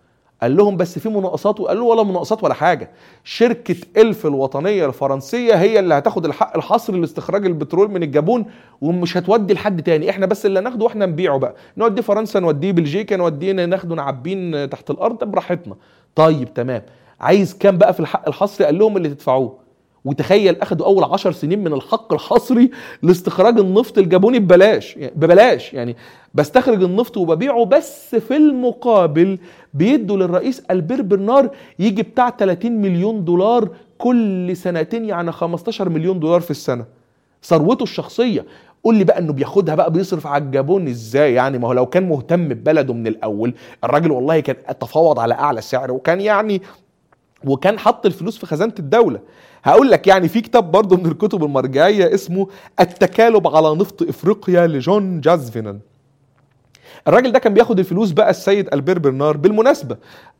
قال لهم بس في مناقصات وقال له ولا مناقصات ولا حاجة. شركة إلف الوطنية الفرنسية هي اللي هتاخد الحق الحصري لاستخراج البترول من الجابون ومش هتودي لحد تاني. إحنا بس اللي ناخده وإحنا نبيعه بقى. نوديه فرنسا نوديه بلجيكا نوديه ناخده نعبيه تحت الأرض براحتنا. طيب تمام. عايز كام بقى في الحق الحصري؟ قال لهم اللي تدفعوه. وتخيل أخدوا أول عشر سنين من الحق الحصري لاستخراج النفط الجابوني ببلاش. يعني ببلاش. يعني بستخرج النفط وببيعه بس في المقابل بيدوا للرئيس ألبير برنار يجي بتاع 30 مليون دولار كل سنتين يعني 15 مليون دولار في السنة. ثروته الشخصية. قول لي بقى إنه بياخدها بقى بيصرف على الجابون إزاي؟ يعني ما هو لو كان مهتم ببلده من الأول الراجل والله كان تفاوض على أعلى سعر وكان يعني وكان حط الفلوس في خزانة الدولة. هقول لك يعني في كتاب برضه من الكتب المرجعية اسمه التكالب على نفط إفريقيا لجون جازفينن. الراجل ده كان بياخد الفلوس بقى السيد ألبير برنار بالمناسبة.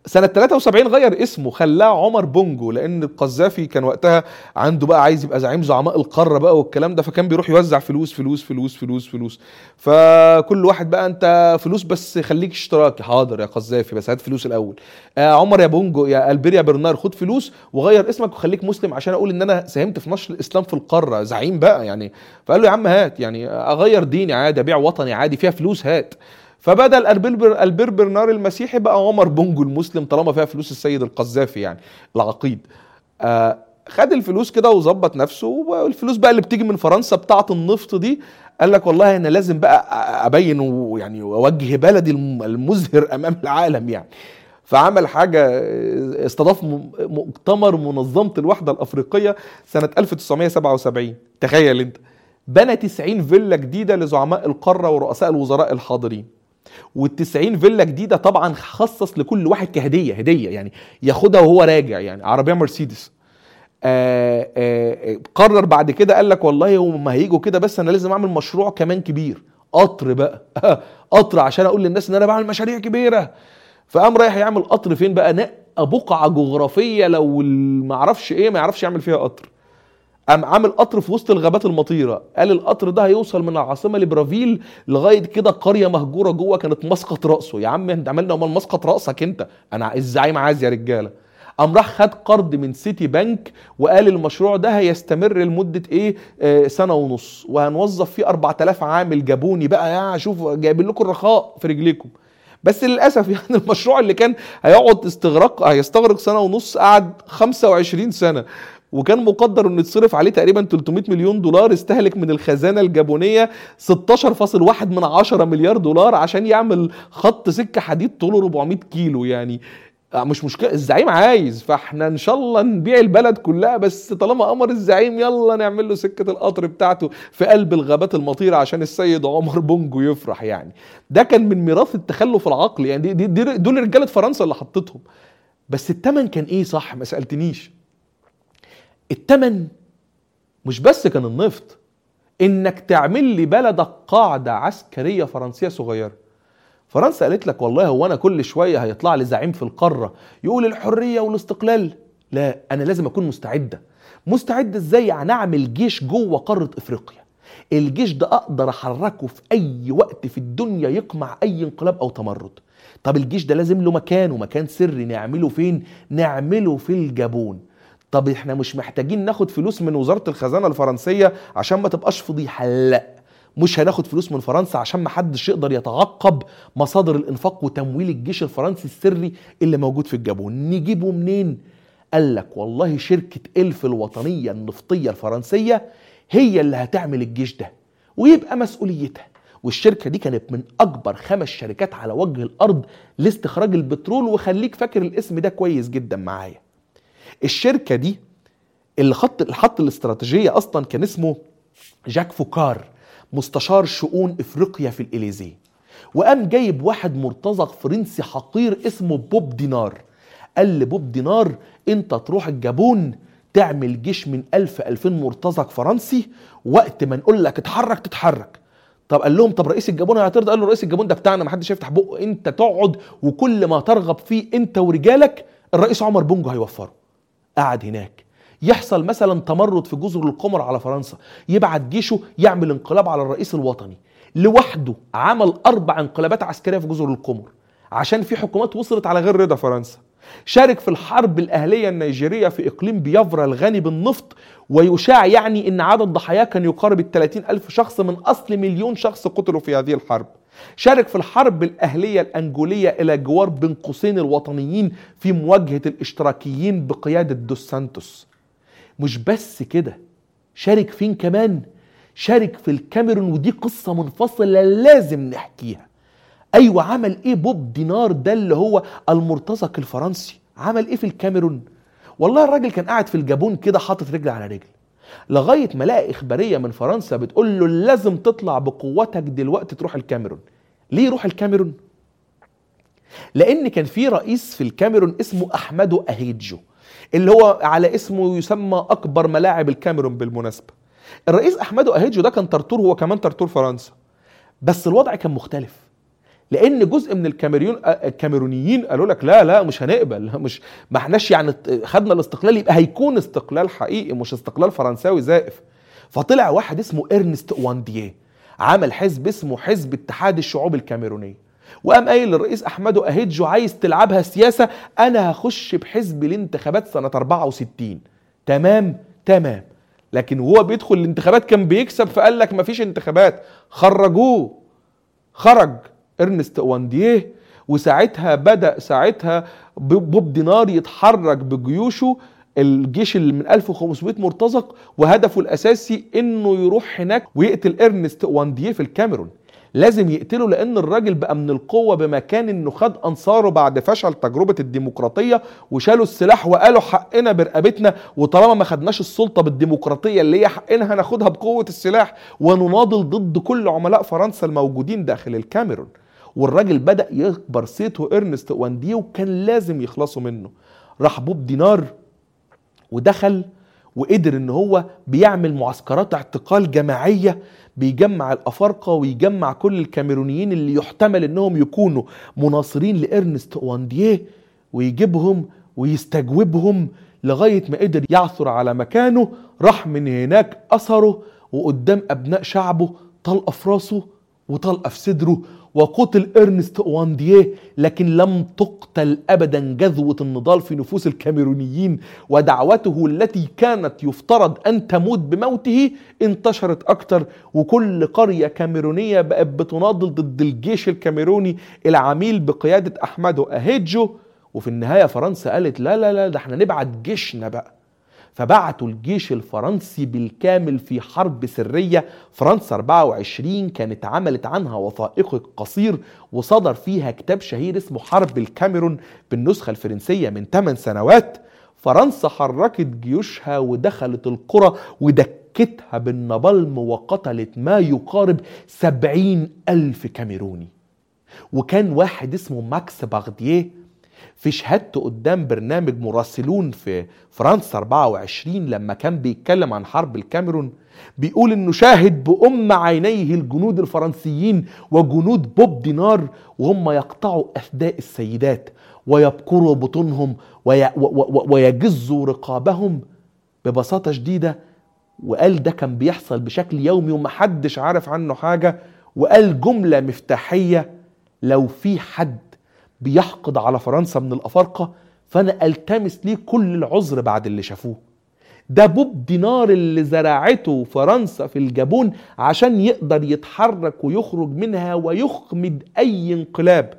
سنة 73 غير اسمه خلاه عمر بونجو لأن القذافي كان وقتها عنده بقى عايز يبقى زعيم زعماء القارة بقى والكلام ده فكان بيروح يوزع فلوس فلوس فلوس فلوس فلوس. فكل واحد بقى أنت فلوس بس خليك اشتراكي. حاضر يا قذافي بس هات فلوس الأول. آه عمر يا بونجو يا البير يا برنار خد فلوس وغير اسمك وخليك مسلم عشان أقول إن أنا ساهمت في نشر الإسلام في القارة. زعيم بقى يعني. فقال له يا عم هات يعني أغير ديني عادي أبيع وطني عادي فيها فلوس هات. فبدل البربر البربرنار المسيحي بقى عمر بونجو المسلم طالما فيها فلوس السيد القذافي يعني العقيد. آه خد الفلوس كده وظبط نفسه والفلوس بقى اللي بتيجي من فرنسا بتاعة النفط دي قال لك والله أنا لازم بقى أبين ويعني واوجه بلدي المزهر أمام العالم يعني. فعمل حاجة استضاف مؤتمر منظمة الوحدة الأفريقية سنة 1977 تخيل أنت بنى 90 فيلا جديدة لزعماء القارة ورؤساء الوزراء الحاضرين. وال90 فيلا جديدة طبعا خصص لكل واحد كهدية هدية يعني ياخدها وهو راجع يعني عربية مرسيدس. آآ آآ قرر بعد كده قال لك والله هم هيجوا كده بس أنا لازم أعمل مشروع كمان كبير. قطر بقى. [laughs] قطر عشان أقول للناس إن أنا بعمل مشاريع كبيرة. فقام رايح يعمل قطر فين بقى؟ نقى بقعة جغرافية لو ما أعرفش إيه ما يعرفش يعمل فيها قطر. قام عامل قطر في وسط الغابات المطيرة. قال القطر ده هيوصل من العاصمة لبرافيل لغاية كده قرية مهجورة جوه كانت مسقط رأسه. يا عم انت عملنا امال مسقط رأسك انت؟ أنا الزعيم عايز يا رجالة. قام راح خد قرض من سيتي بنك وقال المشروع ده هيستمر لمدة إيه؟ آه سنة ونص. وهنوظف فيه 4000 عامل جابوني بقى. يا شوف جايبين لكم الرخاء في رجليكم. بس للأسف [laughs] يعني المشروع اللي كان هيقعد استغراق هيستغرق سنة ونص قعد 25 سنة. وكان مقدر انه يتصرف عليه تقريبا 300 مليون دولار استهلك من الخزانة الجابونية 16.1 من 10 مليار دولار عشان يعمل خط سكة حديد طوله 400 كيلو يعني. مش مشكلة الزعيم عايز فإحنا إن شاء الله نبيع البلد كلها بس طالما أمر الزعيم يلا نعمل له سكة القطر بتاعته في قلب الغابات المطيرة عشان السيد عمر بونجو يفرح يعني. ده كان من ميراث التخلف العقلي يعني دي, دي دول رجالة فرنسا اللي حطتهم بس الثمن كان إيه صح؟ ما سألتنيش. التمن. مش بس كان النفط. إنك تعمل لي بلدك قاعدة عسكرية فرنسية صغيرة. فرنسا قالت لك والله هو أنا كل شوية هيطلع لي زعيم في القارة يقول الحرية والاستقلال. لا أنا لازم أكون مستعدة. مستعدة إزاي؟ يعني أعمل جيش جوه قارة إفريقيا. الجيش ده أقدر أحركه في أي وقت في الدنيا يقمع أي انقلاب أو تمرد. طب الجيش ده لازم له مكان ومكان سري نعمله فين؟ نعمله في الجابون. طب إحنا مش محتاجين ناخد فلوس من وزارة الخزانة الفرنسية عشان ما تبقاش فضيحه لا مش هناخد فلوس من فرنسا عشان ما حدش يقدر يتعقب مصادر الإنفاق وتمويل الجيش الفرنسي السري اللي موجود في الجابون. نجيبه منين؟ قال لك والله شركة إلف الوطنية النفطية الفرنسية هي اللي هتعمل الجيش ده ويبقى مسؤوليتها. والشركة دي كانت من أكبر خمس شركات على وجه الأرض لاستخراج البترول. وخليك فاكر الاسم ده كويس جدا معايا. الشركة دي اللي خط الخط الاستراتيجية أصلا كان اسمه جاك فوكار مستشار شؤون إفريقيا في الإليزيه. وقام جايب واحد مرتزق فرنسي حقير اسمه بوب دينار. قال لبوب دينار أنت تروح الجابون تعمل جيش من ألف ألفين مرتزق فرنسي وقت ما نقول لك اتحرك تتحرك. طب قال لهم طب رئيس الجابون هيعترض؟ قال له رئيس الجابون ده بتاعنا ما حدش يفتح بقه أنت تقعد وكل ما ترغب فيه أنت ورجالك الرئيس عمر بونجو هيوفره. قعد هناك. يحصل مثلا تمرد في جزر القمر على فرنسا يبعت جيشه يعمل انقلاب على الرئيس الوطني. لوحده عمل أربع انقلابات عسكرية في جزر القمر عشان في حكومات وصلت على غير رضا فرنسا. شارك في الحرب الأهلية النيجيرية في إقليم بيافرا الغني بالنفط ويشاع يعني أن عدد ضحاياه كان يقارب الثلاثين ألف شخص من أصل مليون شخص قتلوا في هذه الحرب. شارك في الحرب الأهلية الأنجولية إلى جوار بين قوسين الوطنيين في مواجهة الاشتراكيين بقيادة دوس سانتوس. مش بس كده شارك فين كمان؟ شارك في الكاميرون ودي قصة منفصلة لازم نحكيها. أيوة عمل إيه بوب دينار ده اللي هو المرتزق الفرنسي؟ عمل إيه في الكاميرون؟ والله الراجل كان قاعد في الجابون كده حاطط رجل على رجل. لغاية ما لقى إخبارية من فرنسا بتقول له لازم تطلع بقوتك دلوقتي تروح الكاميرون. ليه يروح الكاميرون؟ لأن كان في رئيس في الكاميرون اسمه أحمدو أهيجو اللي هو على اسمه يسمى أكبر ملاعب الكاميرون بالمناسبة. الرئيس أحمدو أهيجو ده كان طرطور هو كمان طرطور فرنسا. بس الوضع كان مختلف لأن جزء من الكاميرون الكاميرونيين قالوا لك لا لا مش هنقبل مش ما احناش يعني خدنا الاستقلال يبقى هيكون استقلال حقيقي مش استقلال فرنساوي زائف. فطلع واحد اسمه إرنست وانديه عمل حزب اسمه حزب اتحاد الشعوب الكاميرونية. وقام قايل للرئيس أحمدو اهيجو عايز تلعبها سياسة أنا هخش بحزب الانتخابات سنة 64 تمام؟ تمام. لكن وهو بيدخل الانتخابات كان بيكسب فقال لك مفيش انتخابات. خرجوه. خرج إرنست وانديه وساعتها بدأ ساعتها بوب دينار يتحرك بجيوشه الجيش اللي من 1500 مرتزق وهدفه الأساسي إنه يروح هناك ويقتل إرنست وانديه في الكاميرون. لازم يقتله لأن الراجل بقى من القوة بمكان إنه خد أنصاره بعد فشل تجربة الديمقراطية وشالوا السلاح وقالوا حقنا برقبتنا وطالما ما خدناش السلطة بالديمقراطية اللي هي حقنا هناخدها بقوة السلاح. ونناضل ضد كل عملاء فرنسا الموجودين داخل الكاميرون. والراجل بدأ يكبر صيته إرنست وانديه وكان لازم يخلصوا منه. راح بوب دينار ودخل وقدر إن هو بيعمل معسكرات اعتقال جماعية بيجمع الأفارقة ويجمع كل الكاميرونيين اللي يحتمل إنهم يكونوا مناصرين لإرنست وانديه ويجيبهم ويستجوبهم لغاية ما قدر يعثر على مكانه راح من هناك أثره وقدام أبناء شعبه طلقة في راسه وطلقة في صدره وقتل إرنست وانديه لكن لم تقتل ابدا جذوة النضال في نفوس الكاميرونيين ودعوته التي كانت يفترض أن تموت بموته انتشرت أكتر وكل قرية كاميرونية بقت بتناضل ضد الجيش الكاميروني العميل بقيادة احمدو اهيجو وفي النهاية فرنسا قالت لا لا لا ده إحنا نبعت جيشنا بقى. فبعتوا الجيش الفرنسي بالكامل في حرب سرية. فرنسا 24 كانت عملت عنها وثائقي قصير وصدر فيها كتاب شهير اسمه حرب الكاميرون بالنسخة الفرنسية من 8 سنوات. فرنسا حركت جيوشها ودخلت القرى ودكتها بالنبلم وقتلت ما يقارب سبعين ألف كاميروني. وكان واحد اسمه ماكس باغديه في شهادته قدام برنامج مراسلون في فرنسا 24 لما كان بيتكلم عن حرب الكاميرون بيقول إنه شاهد بأم عينيه الجنود الفرنسيين وجنود بوب دينار وهم يقطعوا أثداء السيدات ويبكروا بطونهم وي ويجزوا رقابهم ببساطة شديدة وقال ده كان بيحصل بشكل يومي ومحدش عارف عنه حاجة وقال جملة مفتاحية لو في حد بيحقد على فرنسا من الأفارقة فأنا ألتمس ليه كل العذر بعد اللي شافوه. ده بوب دينار اللي زرعته فرنسا في الجابون عشان يقدر يتحرك ويخرج منها ويخمد أي انقلاب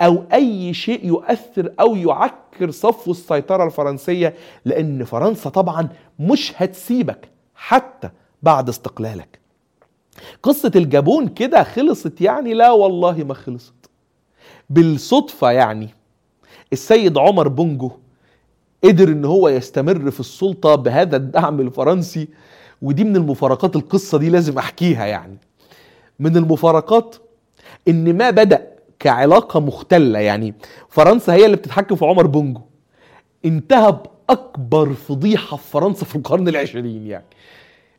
أو أي شيء يؤثر أو يعكر صفو السيطرة الفرنسية لأن فرنسا طبعا مش هتسيبك حتى بعد استقلالك. قصة الجابون كده خلصت يعني؟ لا والله ما خلصت. بالصدفة يعني. السيد عمر بونجو قدر إن هو يستمر في السلطة بهذا الدعم الفرنسي ودي من المفارقات القصة دي لازم أحكيها يعني. من المفارقات إن ما بدأ كعلاقة مختلة يعني. فرنسا هي اللي بتتحكم في عمر بونجو. انتهى بأكبر فضيحة في فرنسا في القرن العشرين يعني.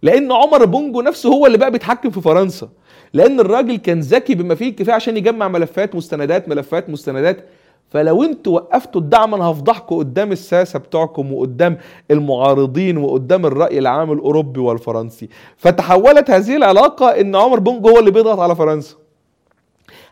لأن عمر بونجو نفسه هو اللي بقى بيتحكم في فرنسا. لأن الراجل كان ذكي بما فيه الكفايه عشان يجمع ملفات مستندات ملفات مستندات. فلو أنتوا وقفتوا الدعم أنا هفضحكم قدام الساسة بتوعكم وقدام المعارضين وقدام الرأي العام الأوروبي والفرنسي. فتحولت هذه العلاقة إن عمر بونجو هو اللي بيضغط على فرنسا.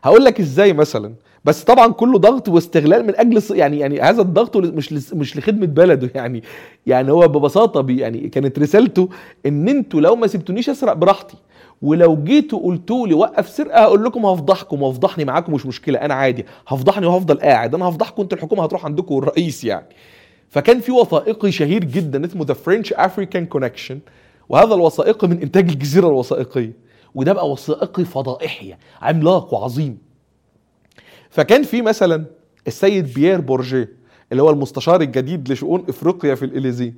هقول لك إزاي مثلا. بس طبعا كله ضغط واستغلال من أجل يعني يعني هذا الضغط مش مش لخدمة بلده. [laughs] يعني يعني هو ببساطة بي يعني كانت رسالته إن أنتوا لو ما سبتونيش أسرق براحتي. ولو جيتوا قلتوا لي وقف سرقة هقول لكم هفضحكم وافضحني معاكم مش مشكلة أنا عادي. هفضحني وهفضل قاعد. أنا هفضحكم أنتوا الحكومة هتروح عندكم والرئيس يعني. فكان في وثائقي شهير جدا اسمه The French African Connection وهذا الوثائقي من إنتاج الجزيرة الوثائقية وده بقى وثائقي فضائحي عملاق وعظيم. فكان في مثلا السيد بيير بورجيه اللي هو المستشار الجديد لشؤون إفريقيا في الاليزيه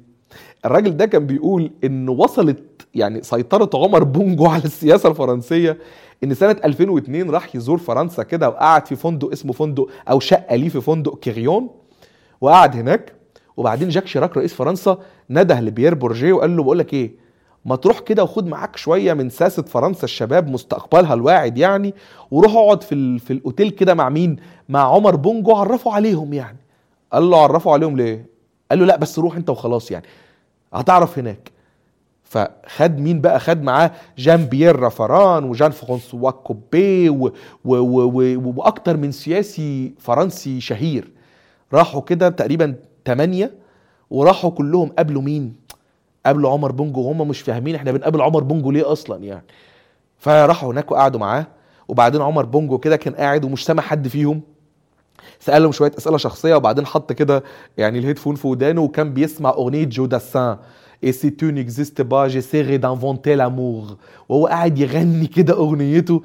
الراجل ده كان بيقول إن وصلت يعني سيطرة عمر بونجو على السياسة الفرنسية إن سنة 2002 راح يزور فرنسا كده وقعد في فندق اسمه فندق أو شقة ليه في فندق كريون وقعد هناك. وبعدين جاك شيراك رئيس فرنسا نده لبيير بورجيه وقال له بقول لك إيه ما تروح كده وخد معاك شوية من ساسة فرنسا الشباب مستقبلها الواعد يعني وروح اقعد في. في الأوتيل كده مع مين؟ مع عمر بونجو عرفوا عليهم يعني. قال له عرفوا عليهم ليه؟ قال له لا بس روح انت وخلاص يعني. هتعرف هناك. فخد مين بقى؟ خد معاه جان بيير رافاران وجان فرانسوا كوبي. وأكتر من سياسي فرنسي شهير. راحوا كده تقريبا ثمانية وراحوا كلهم قابلوا مين؟ قابلوا عمر بونجو. وهم مش فاهمين إحنا بنقابل عمر بونجو ليه أصلا يعني. فراحوا هناك وقعدوا معاه. وبعدين عمر بونجو كده كان قاعد ومش سامع حد فيهم. سالهم شوية أسئلة شخصية وبعدين حط كده يعني ال headphone في ودانه وكان بيسمع أغنية جو داسان. Et si tu n'existes pas j'essaierai d'inventer l'amour. وهو قاعد يغني كده أغنيته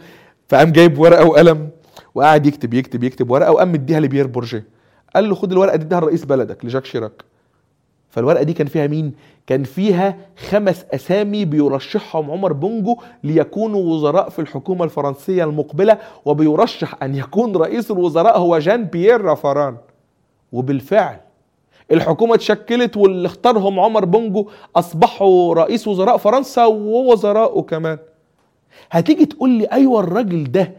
فقام جايب ورقة وقلم وقاعد يكتب يكتب يكتب ورقة وقام مديها لبيير بورجيه. قال له خد الورقة دي اديها لرئيس بلدك لجاك شيراك. فالورقة دي كان فيها مين؟ كان فيها خمس أسامي بيرشحهم عمر بونجو ليكونوا وزراء في الحكومة الفرنسية المقبلة وبيرشح أن يكون رئيس الوزراء هو جان بيير رافاران. وبالفعل الحكومة اتشكلت واللي اختارهم عمر بونجو أصبحوا رئيس وزراء فرنسا ووزراءه كمان. هتيجي تقول لي أيوه الراجل ده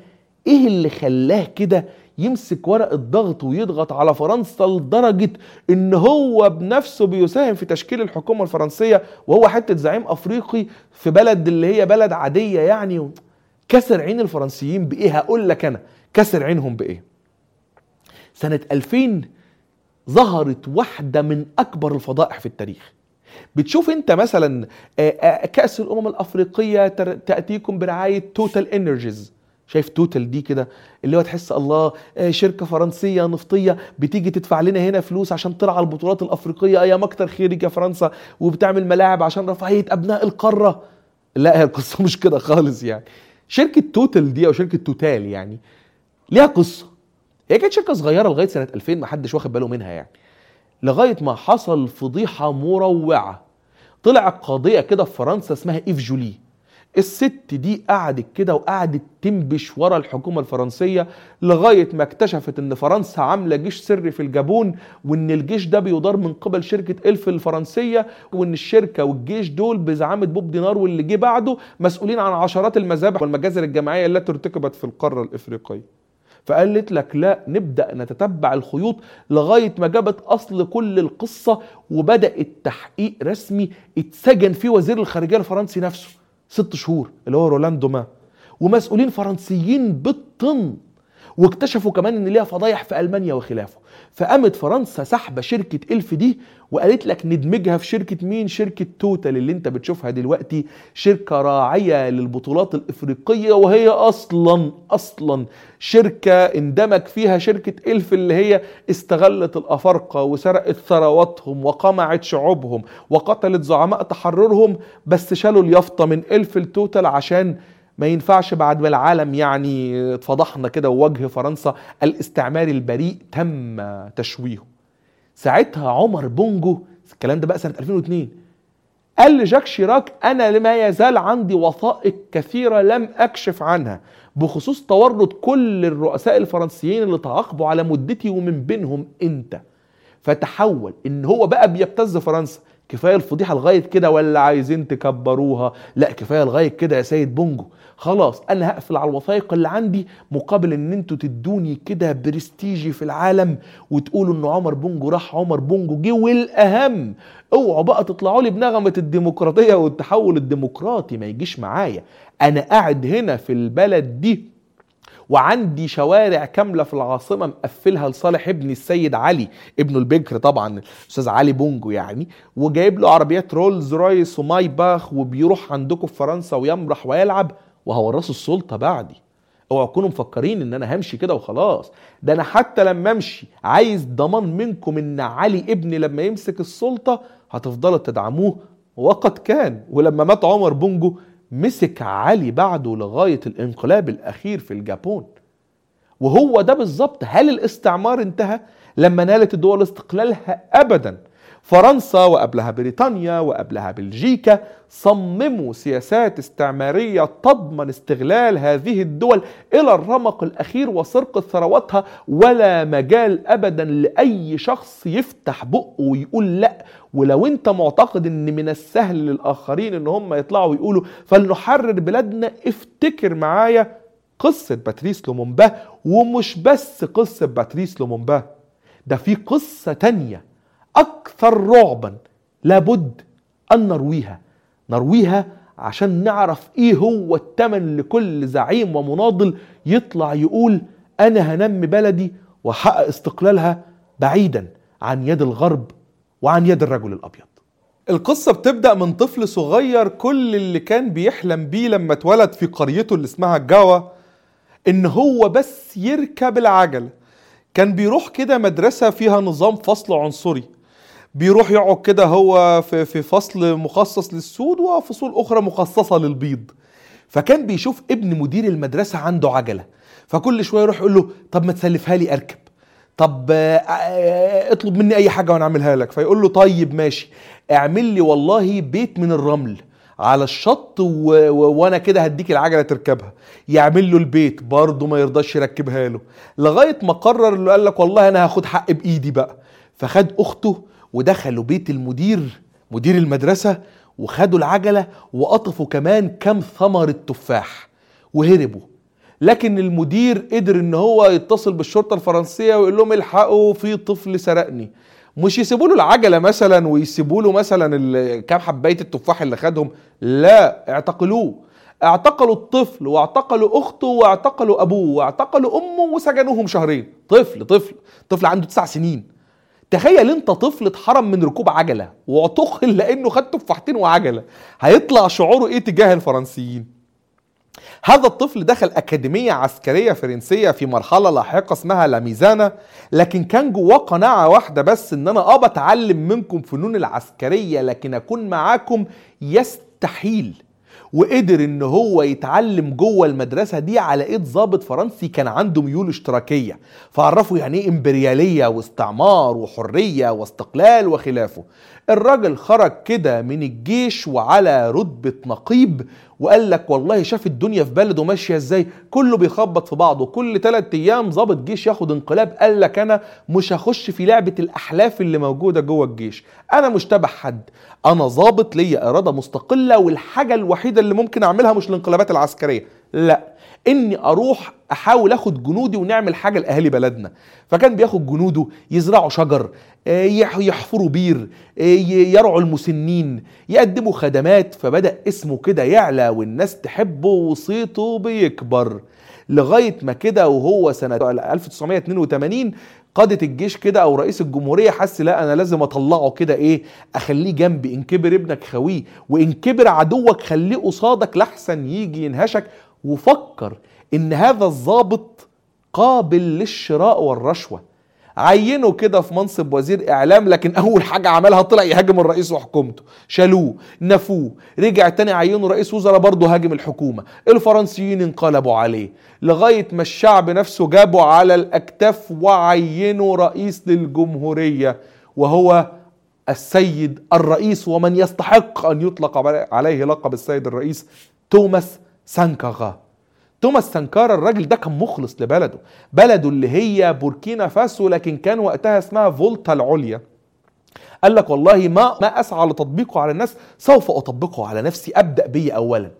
إيه اللي خلاه كده؟ يمسك ورق الضغط ويضغط على فرنسا لدرجة إن هو بنفسه بيساهم في تشكيل الحكومة الفرنسية وهو حتة زعيم أفريقي في بلد اللي هي بلد عادية يعني. كسر عين الفرنسيين بإيه؟ هقول لك أنا. كسر عينهم بإيه؟ سنة 2000 ظهرت واحدة من أكبر الفضائح في التاريخ. بتشوف أنت مثلا كأس الأمم الأفريقية تأتيكم برعاية توتال انرجيز شايف توتال دي كده اللي هو تحس الله شركة فرنسية نفطية بتيجي تدفع لنا هنا فلوس عشان ترعى البطولات الأفريقية. ياما أكتر خيرك يا فرنسا وبتعمل ملاعب عشان رفاهية أبناء القارة. لا هي القصة [laughs] مش كده خالص يعني. شركة توتال دي أو شركة توتال يعني ليها قصة. هي كانت شركة صغيرة لغاية سنة 2000 ما حدش واخد باله منها يعني. لغاية ما حصل فضيحة مروعة. طلع قضية كده في فرنسا اسمها إيف جولي. الست دي قعدت كده وقعدت تنبش ورا الحكومة الفرنسية لغاية ما اكتشفت إن فرنسا عاملة جيش سري في الجابون وإن الجيش ده بيدار من قبل شركة إلف الفرنسية وإن الشركة والجيش دول بزعامة بوب دينار واللي جه بعده مسؤولين عن عشرات المذابح والمجازر الجماعية التي ارتكبت في القارة الإفريقية. فقالت لك لا نبدأ نتتبع الخيوط لغاية ما جابت أصل كل القصة وبدا التحقيق رسمي اتسجن فيه وزير الخارجية الفرنسي نفسه. ست شهور اللي هو رولان دوما. ومسؤولين فرنسيين بالطن. واكتشفوا كمان إن ليها فضايح في ألمانيا وخلافه. فقامت فرنسا ساحبة شركة إلف دي وقالت لك ندمجها في شركة مين؟ شركة توتال اللي أنت بتشوفها دلوقتي شركة راعية للبطولات الإفريقية وهي أصلا أصلا شركة اندمج فيها شركة إلف اللي هي استغلت الأفارقة وسرقت ثرواتهم وقمعت شعوبهم وقتلت زعماء تحررهم بس شالوا اليافطة من إلف لتوتال عشان ما ينفعش بعد ما العالم يعني اتفضحنا كده ووجه فرنسا الاستعماري البريء تم تشويهه. ساعتها عمر بونجو الكلام ده بقى سنة 2002 قال لجاك شيراك أنا لما يزال عندي وثائق كثيرة لم أكشف عنها بخصوص تورط كل الرؤساء الفرنسيين اللي تعاقبوا على مدتي ومن بينهم أنت. فتحول إن هو بقى بيبتز فرنسا. كفاية الفضيحة لغاية كده ولا عايزين تكبروها. لا كفاية لغاية كده يا سيد بونجو. خلاص أنا هقفل على الوثائق اللي عندي مقابل إن أنتوا تدوني كده برستيجي في العالم وتقولوا ان عمر بونجو راح عمر بونجو جه والأهم أوعوا بقى تطلعوا لي بنغمة الديمقراطية والتحول الديمقراطي ما يجيش معايا. أنا قاعد هنا في البلد دي وعندي شوارع كاملة في العاصمة مقفلها لصالح ابني السيد علي ابنه البكر طبعا الأستاذ علي بونجو يعني وجايب له عربيات رولز رويس ومايباخ وبيروح عندكم في فرنسا ويمرح ويلعب. وهورثه السلطة بعدي. اوعوا تكونوا مفكرين ان أنا همشي كده وخلاص. ده أنا حتى لما امشي عايز ضمان منكم ان علي ابني لما يمسك السلطة هتفضلوا تدعموه. وقد كان ولما مات عمر بونجو مسك علي بعده لغاية الانقلاب الأخير في الجابون. وهو ده بالظبط هل الاستعمار انتهى؟ لما نالت الدول استقلالها أبدا. فرنسا وقبلها بريطانيا وقبلها بلجيكا. صمموا سياسات استعمارية تضمن استغلال هذه الدول إلى الرمق الأخير وسرقة ثرواتها ولا مجال أبدا لأي شخص يفتح بقه ويقول لأ. ولو أنت معتقد إن من السهل للآخرين إن هم يطلعوا ويقولوا فلنحرر بلادنا افتكر معايا قصة باتريس لومومبا ومش بس قصة باتريس لومومبا ده في قصة تانية. أكثر رعبا لابد أن نرويها. نرويها عشان نعرف إيه هو التمن لكل زعيم ومناضل يطلع يقول أنا هنمي بلدي وحقق استقلالها بعيدا عن يد الغرب وعن يد الرجل الأبيض. القصة بتبدأ من طفل صغير كل اللي كان بيحلم بيه لما اتولد في قريته اللي اسمها جاوا إن هو بس يركب العجلة كان بيروح كده مدرسة فيها نظام فصل عنصري. بيروح يقعد كده هو في في فصل مخصص للسود وفصول أخرى مخصصة للبيض. فكان بيشوف ابن مدير المدرسة عنده عجلة. فكل شوية يروح يقول له طب ما تسلفها لي أركب. طب آه، آه، اطلب مني أي حاجة وأنا أعملها لك. فيقول له طيب ماشي. اعمل لي والله بيت من الرمل على الشط و... و... وأنا كده هديك العجلة تركبها. يعمل له البيت برضه ما يرضاش يركبها له. لغاية ما قرر اللي قال لك والله أنا هاخد حق بإيدي بقى. فخد أخته ودخلوا بيت المدير مدير المدرسة وخدوا العجلة وقطفوا كمان كام ثمرة تفاح وهربوا. لكن المدير قدر إن هو يتصل بالشرطة الفرنسية ويقول لهم الحقوا في طفل سرقني. مش يسيبوا له العجلة مثلا ويسيبوا له مثلا كام حباية التفاح اللي خدهم؟ لا اعتقلوه. اعتقلوا الطفل واعتقلوا أخته واعتقلوا أبوه واعتقلوا أمه وسجنوهم شهرين. طفل طفل طفل عنده تسع سنين. تخيل انت طفل اتحرم من ركوب عجلة واعتقل لأنه خد تفاحتين وعجلة هيطلع شعوره إيه تجاه الفرنسيين؟ هذا الطفل دخل أكاديمية عسكرية فرنسية في مرحلة لاحقة اسمها لاميزانا لكن كان جواه قناعة واحدة بس إن أنا أه بتعلم منكم فنون العسكرية لكن أكون معاكم يستحيل. وقدر إن هو يتعلم جوه المدرسة دي على إيد ضابط فرنسي كان عنده ميول اشتراكية. فعرفوا يعني إيه إمبريالية واستعمار وحرية واستقلال وخلافه. الراجل خرج كده من الجيش وعلى رتبة نقيب وقال لك والله شاف الدنيا في بلده ماشية إزاي كله بيخبط في بعضه كل ثلاث أيام ضابط جيش ياخد انقلاب قال لك أنا مش هخش في لعبة الأحلاف اللي موجودة جوه الجيش أنا مش تبع حد أنا ضابط ليا إرادة مستقلة والحاجة الوحيدة اللي ممكن أعملها مش الانقلابات العسكرية لا. إني أروح أحاول آخد جنودي ونعمل حاجة لأهالي بلدنا. فكان بياخد جنوده يزرعوا شجر آه، يحفروا بير آه، يرعوا المسنين يقدموا خدمات. فبدأ اسمه كده يعلى والناس تحبه وصيته بيكبر. لغاية ما كده وهو سنة 1982 قادة الجيش كده أو رئيس الجمهورية حس لا أنا لازم أطلعه كده إيه أخليه جنبي إن كبر ابنك خويه وإن كبر عدوك خليه قصادك لحسن يجي ينهشك. وفكر إن هذا الضابط قابل للشراء والرشوة. عينه كده في منصب وزير إعلام لكن أول حاجة عملها طلع يهاجم الرئيس وحكومته. شالوه نفوه رجع تاني عينه رئيس وزراء برضه هاجم الحكومة. الفرنسيين انقلبوا عليه لغاية ما الشعب نفسه جابه على الأكتاف وعينه رئيس للجمهورية وهو السيد الرئيس ومن يستحق أن يطلق عليه لقب السيد الرئيس توماس سانكارا توماس سانكارا الراجل ده كان مخلص لبلده. بلده اللي هي بوركينا فاسو لكن كان وقتها اسمها فولتا العليا. قال لك والله ما ما أسعى لتطبيقه على الناس سوف أطبقه على نفسي أبدأ بي اولا.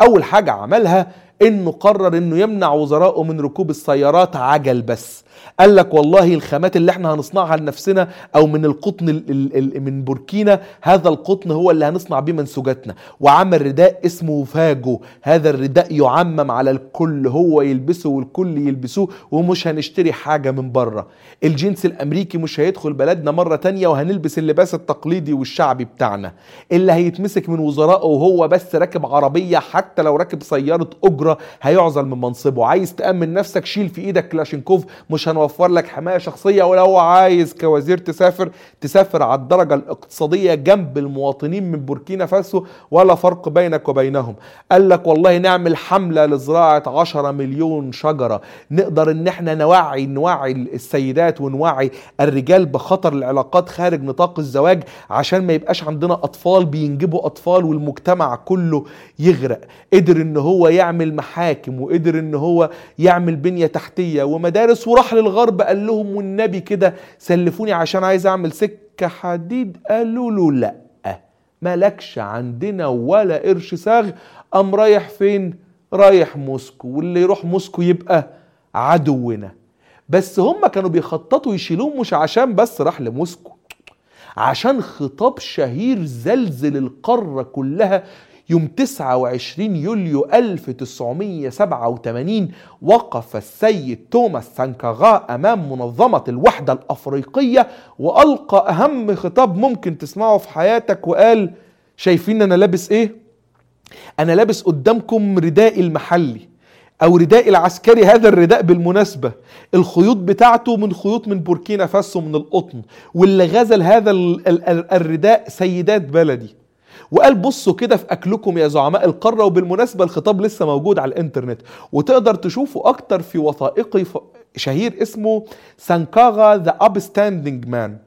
أول حاجة عملها إنه قرر إنه يمنع وزرائه من ركوب السيارات عجل بس. قال لك والله الخامات اللي إحنا هنصنعها لنفسنا أو من القطن ال ال ال من بوركينا هذا القطن هو اللي هنصنع بيه منسوجاتنا. وعمل رداء اسمه فاجو. هذا الرداء يعمم على الكل هو يلبسه والكل يلبسوه ومش هنشتري حاجة من بره. الجنس الأمريكي مش هيدخل بلدنا مرة تانية وهنلبس اللباس التقليدي والشعبي بتاعنا. اللي هيتمسك من وزرائه وهو بس راكب عربية حتى لو راكب سيارة أجرة هيعزل من منصبه. عايز تأمن نفسك شيل في إيدك كلاشينكوف مش هنوفر لك حماية شخصية ولو عايز كوزير تسافر تسافر على الدرجة الاقتصادية جنب المواطنين من بوركينا فاسو ولا فرق بينك وبينهم. قال لك والله نعمل حملة لزراعة 10 مليون شجرة. نقدر إن إحنا نوعي نوعي السيدات ونوعي الرجال بخطر العلاقات خارج نطاق الزواج عشان ما يبقاش عندنا أطفال بينجبوا أطفال والمجتمع كله يغرق. قدر إن هو يعمل محاكم وقدر إن هو يعمل بنية تحتية ومدارس وراح للغرب قال لهم والنبي كده سلفوني عشان عايز أعمل سكة حديد؟ قالوا له لأ. مالكش عندنا ولا قرش ساغ قام رايح فين؟ رايح موسكو. واللي يروح موسكو يبقى عدونا. بس هم كانوا بيخططوا يشيلوه مش عشان بس راح لموسكو عشان خطاب شهير زلزل القارة كلها يوم 29 يوليو 1987 وقف السيد توماس سانكاغا أمام منظمة الوحدة الأفريقية وألقى أهم خطاب ممكن تسمعه في حياتك وقال شايفين أنا لابس إيه؟ أنا لابس قدامكم ردائي المحلي أو رداء العسكري هذا الرداء بالمناسبة الخيوط بتاعته من خيوط من بوركينا فاسو من القطن واللي غزل هذا الرداء سيدات بلدي وقال بصوا كده في أكلكم يا زعماء القارة وبالمناسبة الخطاب لسه موجود على الإنترنت. وتقدر تشوفه أكتر في وثائقي شهير اسمه سانكارا the upstanding man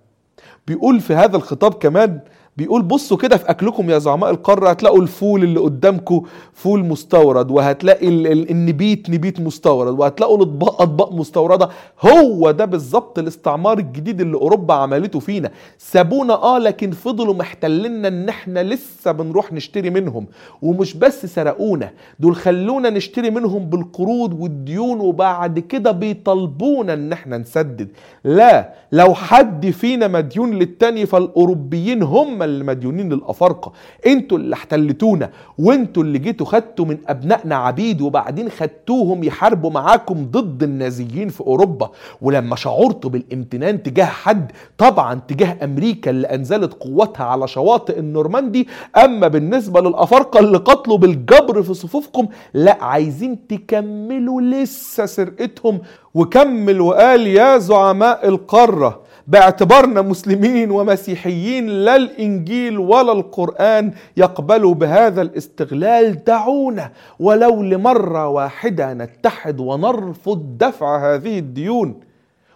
بيقول في هذا الخطاب كمان بيقول بصوا كده في أكلكم يا زعماء القارة هتلاقوا الفول اللي قدامكم فول مستورد وهتلاقي النبيت نبيت مستورد وهتلاقوا الاطباق أطباق مستوردة. هو ده بالظبط الاستعمار الجديد اللي أوروبا عملته فينا. سابونا آه لكن فضلوا محتلنا إن إحنا لسه بنروح نشتري منهم. ومش بس سرقونا دول خلونا نشتري منهم بالقروض والديون وبعد كده بيطالبونا إن إحنا نسدد. لا لو حد فينا مديون للتاني فالأوروبيين هم اللي مديونين للأفارقة. أنتوا اللي احتلتونا وانتوا اللي جيتوا خدتوا من أبنائنا عبيد وبعدين خدتوهم يحاربوا معاكم ضد النازيين في أوروبا. ولما شعرتوا بالامتنان تجاه حد طبعا تجاه أمريكا اللي أنزلت قوتها على شواطئ النورماندي أما بالنسبة للأفارقة اللي قتلوا بالجبر في صفوفكم لا عايزين تكملوا لسه سرقتهم. وكمل وقال يا زعماء القارة باعتبارنا مسلمين ومسيحيين لا الإنجيل ولا القرآن يقبلوا بهذا الاستغلال دعونا ولو لمرة واحدة نتحد ونرفض دفع هذه الديون.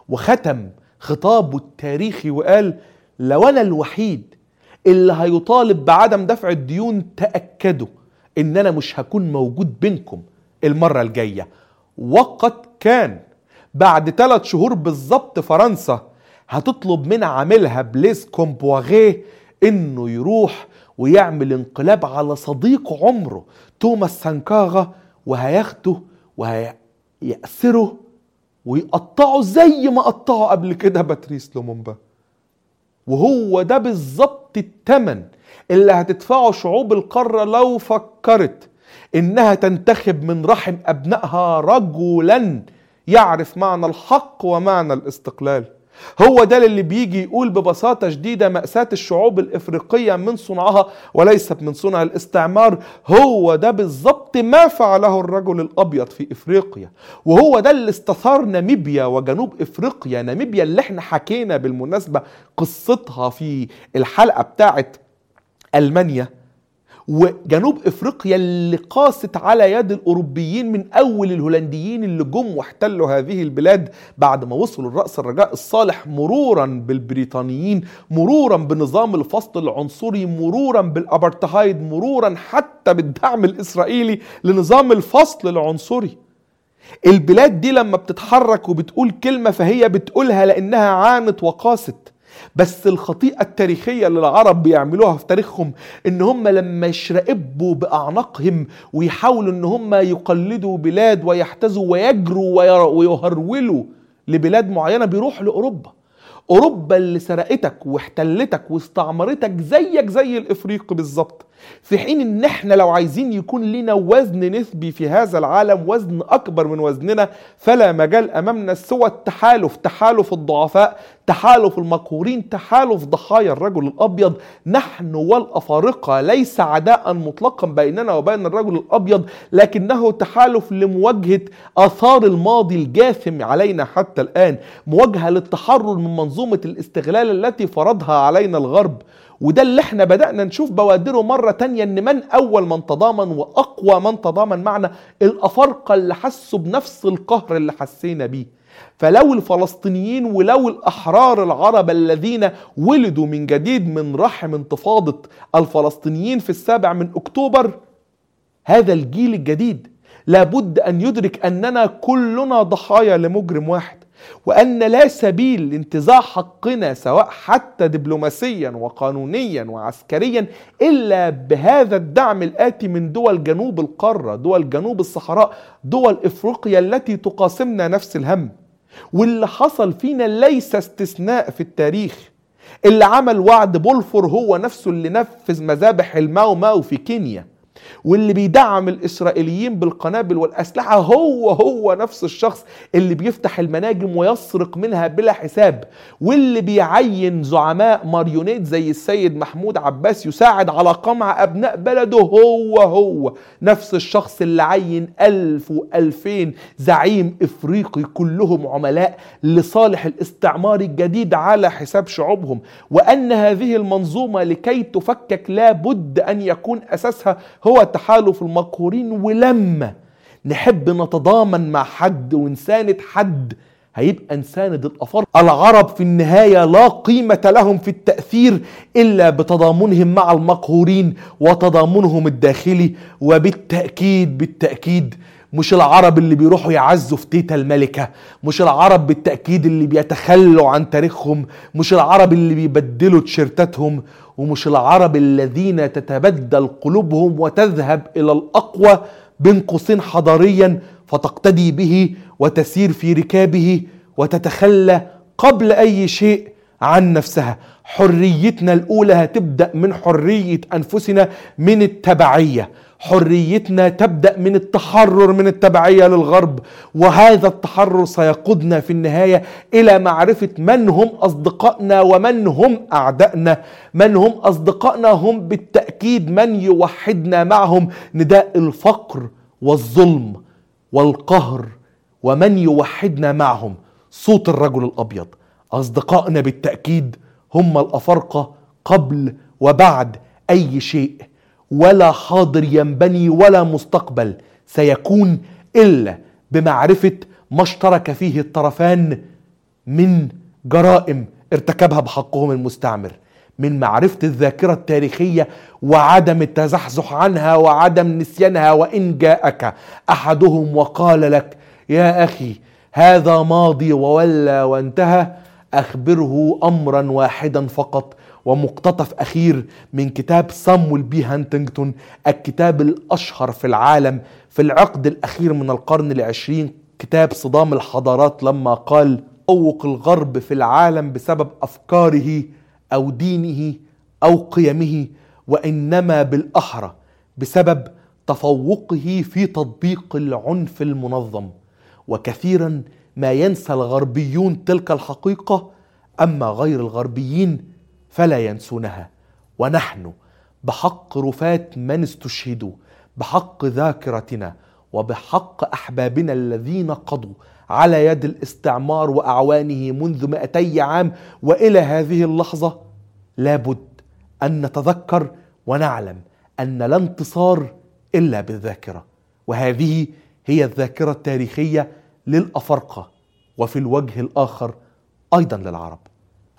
وختم خطابه التاريخي وقال لو أنا الوحيد اللي هيطالب بعدم دفع الديون تأكدوا ان أنا مش هكون موجود بينكم المرة الجاية. وقد كان بعد ثلاث شهور بالظبط فرنسا هتطلب من عاملها بليس كومبواغيه إنه يروح ويعمل انقلاب على صديق عمره توماس سانكاغا وهياخده وهيأسره ويقطعه زي ما قطعه قبل كده باتريس لومومبا. وهو ده بالظبط التمن اللي هتدفعه شعوب القارة لو فكرت إنها تنتخب من رحم أبنائها رجلا يعرف معنى الحق ومعنى الاستقلال. هو ده اللي بيجي يقول ببساطة شديدة مأساة الشعوب الإفريقية من صنعها وليست من صنع الاستعمار. هو ده بالظبط ما فعله الرجل الأبيض في إفريقيا. وهو ده اللي استثار ناميبيا وجنوب إفريقيا. ناميبيا اللي إحنا حكينا بالمناسبة قصتها في الحلقة بتاعت ألمانيا. وجنوب إفريقيا اللي قاست على يد الأوروبيين من أول الهولنديين اللي جم واحتلوا هذه البلاد بعد ما وصلوا لرأس الرجاء الصالح مرورا بالبريطانيين مرورا بنظام الفصل العنصري مرورا بالأبرتهايد مرورا حتى بالدعم الإسرائيلي لنظام الفصل العنصري. البلاد دي لما بتتحرك وبتقول كلمة فهي بتقولها لأنها عانت وقاست. بس الخطيئة التاريخية اللي العرب بيعملوها في تاريخهم إن هم لما يشرقبوا بأعناقهم ويحاولوا إن هم يقلدوا بلاد ويحتزوا ويجروا ويهرولوا لبلاد معينة بيروحوا لأوروبا. أوروبا اللي سرقتك واحتلتك واستعمرتك زيك زي الإفريقي بالظبط. في حين إن إحنا لو عايزين يكون لنا وزن نسبي في هذا العالم وزن أكبر من وزننا فلا مجال أمامنا سوى التحالف تحالف الضعفاء تحالف المقهورين تحالف ضحايا الرجل الأبيض. نحن والأفارقة ليس عداء مطلقا بيننا وبين الرجل الأبيض لكنه تحالف لمواجهة آثار الماضي الجاثم علينا حتى الآن مواجهة للتحرر من منظومة الاستغلال التي فرضها علينا الغرب. وده اللي إحنا بدأنا نشوف بوادره مرة تانية إن من أول من تضامن وأقوى من تضامن معنا الأفارقة اللي حسوا بنفس القهر اللي حسينا بيه. فلو الفلسطينيين ولو الأحرار العرب الذين ولدوا من جديد من رحم انتفاضة الفلسطينيين في السابع من أكتوبر هذا الجيل الجديد لابد أن يدرك أننا كلنا ضحايا لمجرم واحد. وأن لا سبيل لانتزاع حقنا سواء حتى دبلوماسيا وقانونيا وعسكريا إلا بهذا الدعم الآتي من دول جنوب القارة دول جنوب الصحراء دول إفريقيا التي تقاسمنا نفس الهم. واللي حصل فينا ليس استثناء في التاريخ. اللي عمل وعد بولفور هو نفسه اللي نفذ مذابح الماو ماو في كينيا. واللي بيدعم الإسرائيليين بالقنابل والأسلحة هو هو نفس الشخص اللي بيفتح المناجم ويسرق منها بلا حساب واللي بيعين زعماء ماريونيت زي السيد محمود عباس يساعد على قمع أبناء بلده هو هو نفس الشخص اللي عين ألف وألفين زعيم إفريقي كلهم عملاء لصالح الاستعمار الجديد على حساب شعوبهم وأن هذه المنظومة لكي تفكك لابد أن يكون أساسها تحالف المقهورين ولما نحب نتضامن مع حد ونساند حد هيبقى نساند الافارقه العرب في النهاية لا قيمة لهم في التأثير إلا بتضامنهم مع المقهورين وتضامنهم الداخلي وبالتأكيد بالتأكيد مش العرب اللي بيروحوا يعزوا في تيتا الملكة مش العرب بالتأكيد اللي بيتخلوا عن تاريخهم مش العرب اللي بيبدلوا تيشيرتاتهم ومش العرب الذين تتبدل قلوبهم وتذهب إلى الأقوى بين قوسين حضاريا فتقتدي به وتسير في ركابه وتتخلى قبل أي شيء عن نفسها. حريتنا الأولى هتبدأ من حرية أنفسنا من التبعية. حريتنا تبدأ من التحرر من التبعية للغرب وهذا التحرر سيقودنا في النهاية إلى معرفة من هم أصدقائنا ومن هم أعدائنا. من هم أصدقائنا هم بالتأكيد من يوحدنا معهم. نداء الفقر والظلم والقهر ومن يوحدنا معهم. صوت الرجل الأبيض. أصدقائنا بالتأكيد هم الافارقه قبل وبعد أي شيء. ولا حاضر ينبني ولا مستقبل. سيكون إلا بمعرفة ما اشترك فيه الطرفان من جرائم ارتكبها بحقهم المستعمر من معرفة الذاكرة التاريخية وعدم التزحزح عنها وعدم نسيانها. وإن جاءك أحدهم وقال لك يا أخي هذا ماضي وولى وانتهى أخبره أمرا واحدا فقط ومقتطف أخير من كتاب صامويل بي هانتنجتون الكتاب الأشهر في العالم في العقد الأخير من القرن العشرين كتاب صدام الحضارات لما قال أوق الغرب في العالم بسبب أفكاره أو دينه أو قيمه وإنما بالأحرى بسبب تفوقه في تطبيق العنف المنظم. وكثيرا ما ينسى الغربيون تلك الحقيقة أما غير الغربيين فلا ينسونها. ونحن بحق رفات من استشهدوا بحق ذاكرتنا وبحق أحبابنا الذين قضوا على يد الاستعمار وأعوانه منذ 200 عام. وإلى هذه اللحظة لابد أن نتذكر ونعلم أن لا انتصار إلا بالذاكرة. وهذه هي الذاكرة التاريخية للافارقه وفي الوجه الآخر أيضا للعرب.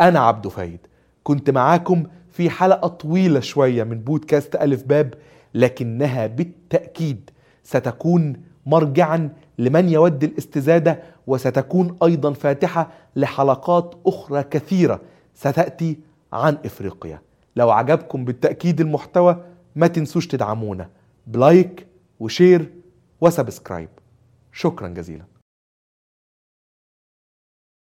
أنا عبد فايد. كنت معاكم في حلقة طويلة شوية من بودكاست ألف باب لكنها بالتأكيد ستكون مرجعا لمن يود الاستزادة وستكون أيضا فاتحة لحلقات أخرى كثيرة ستأتي عن إفريقيا. لو عجبكم بالتأكيد المحتوى ما تنسوش تدعمونا ب like و share و subscribe. شكرا جزيلا.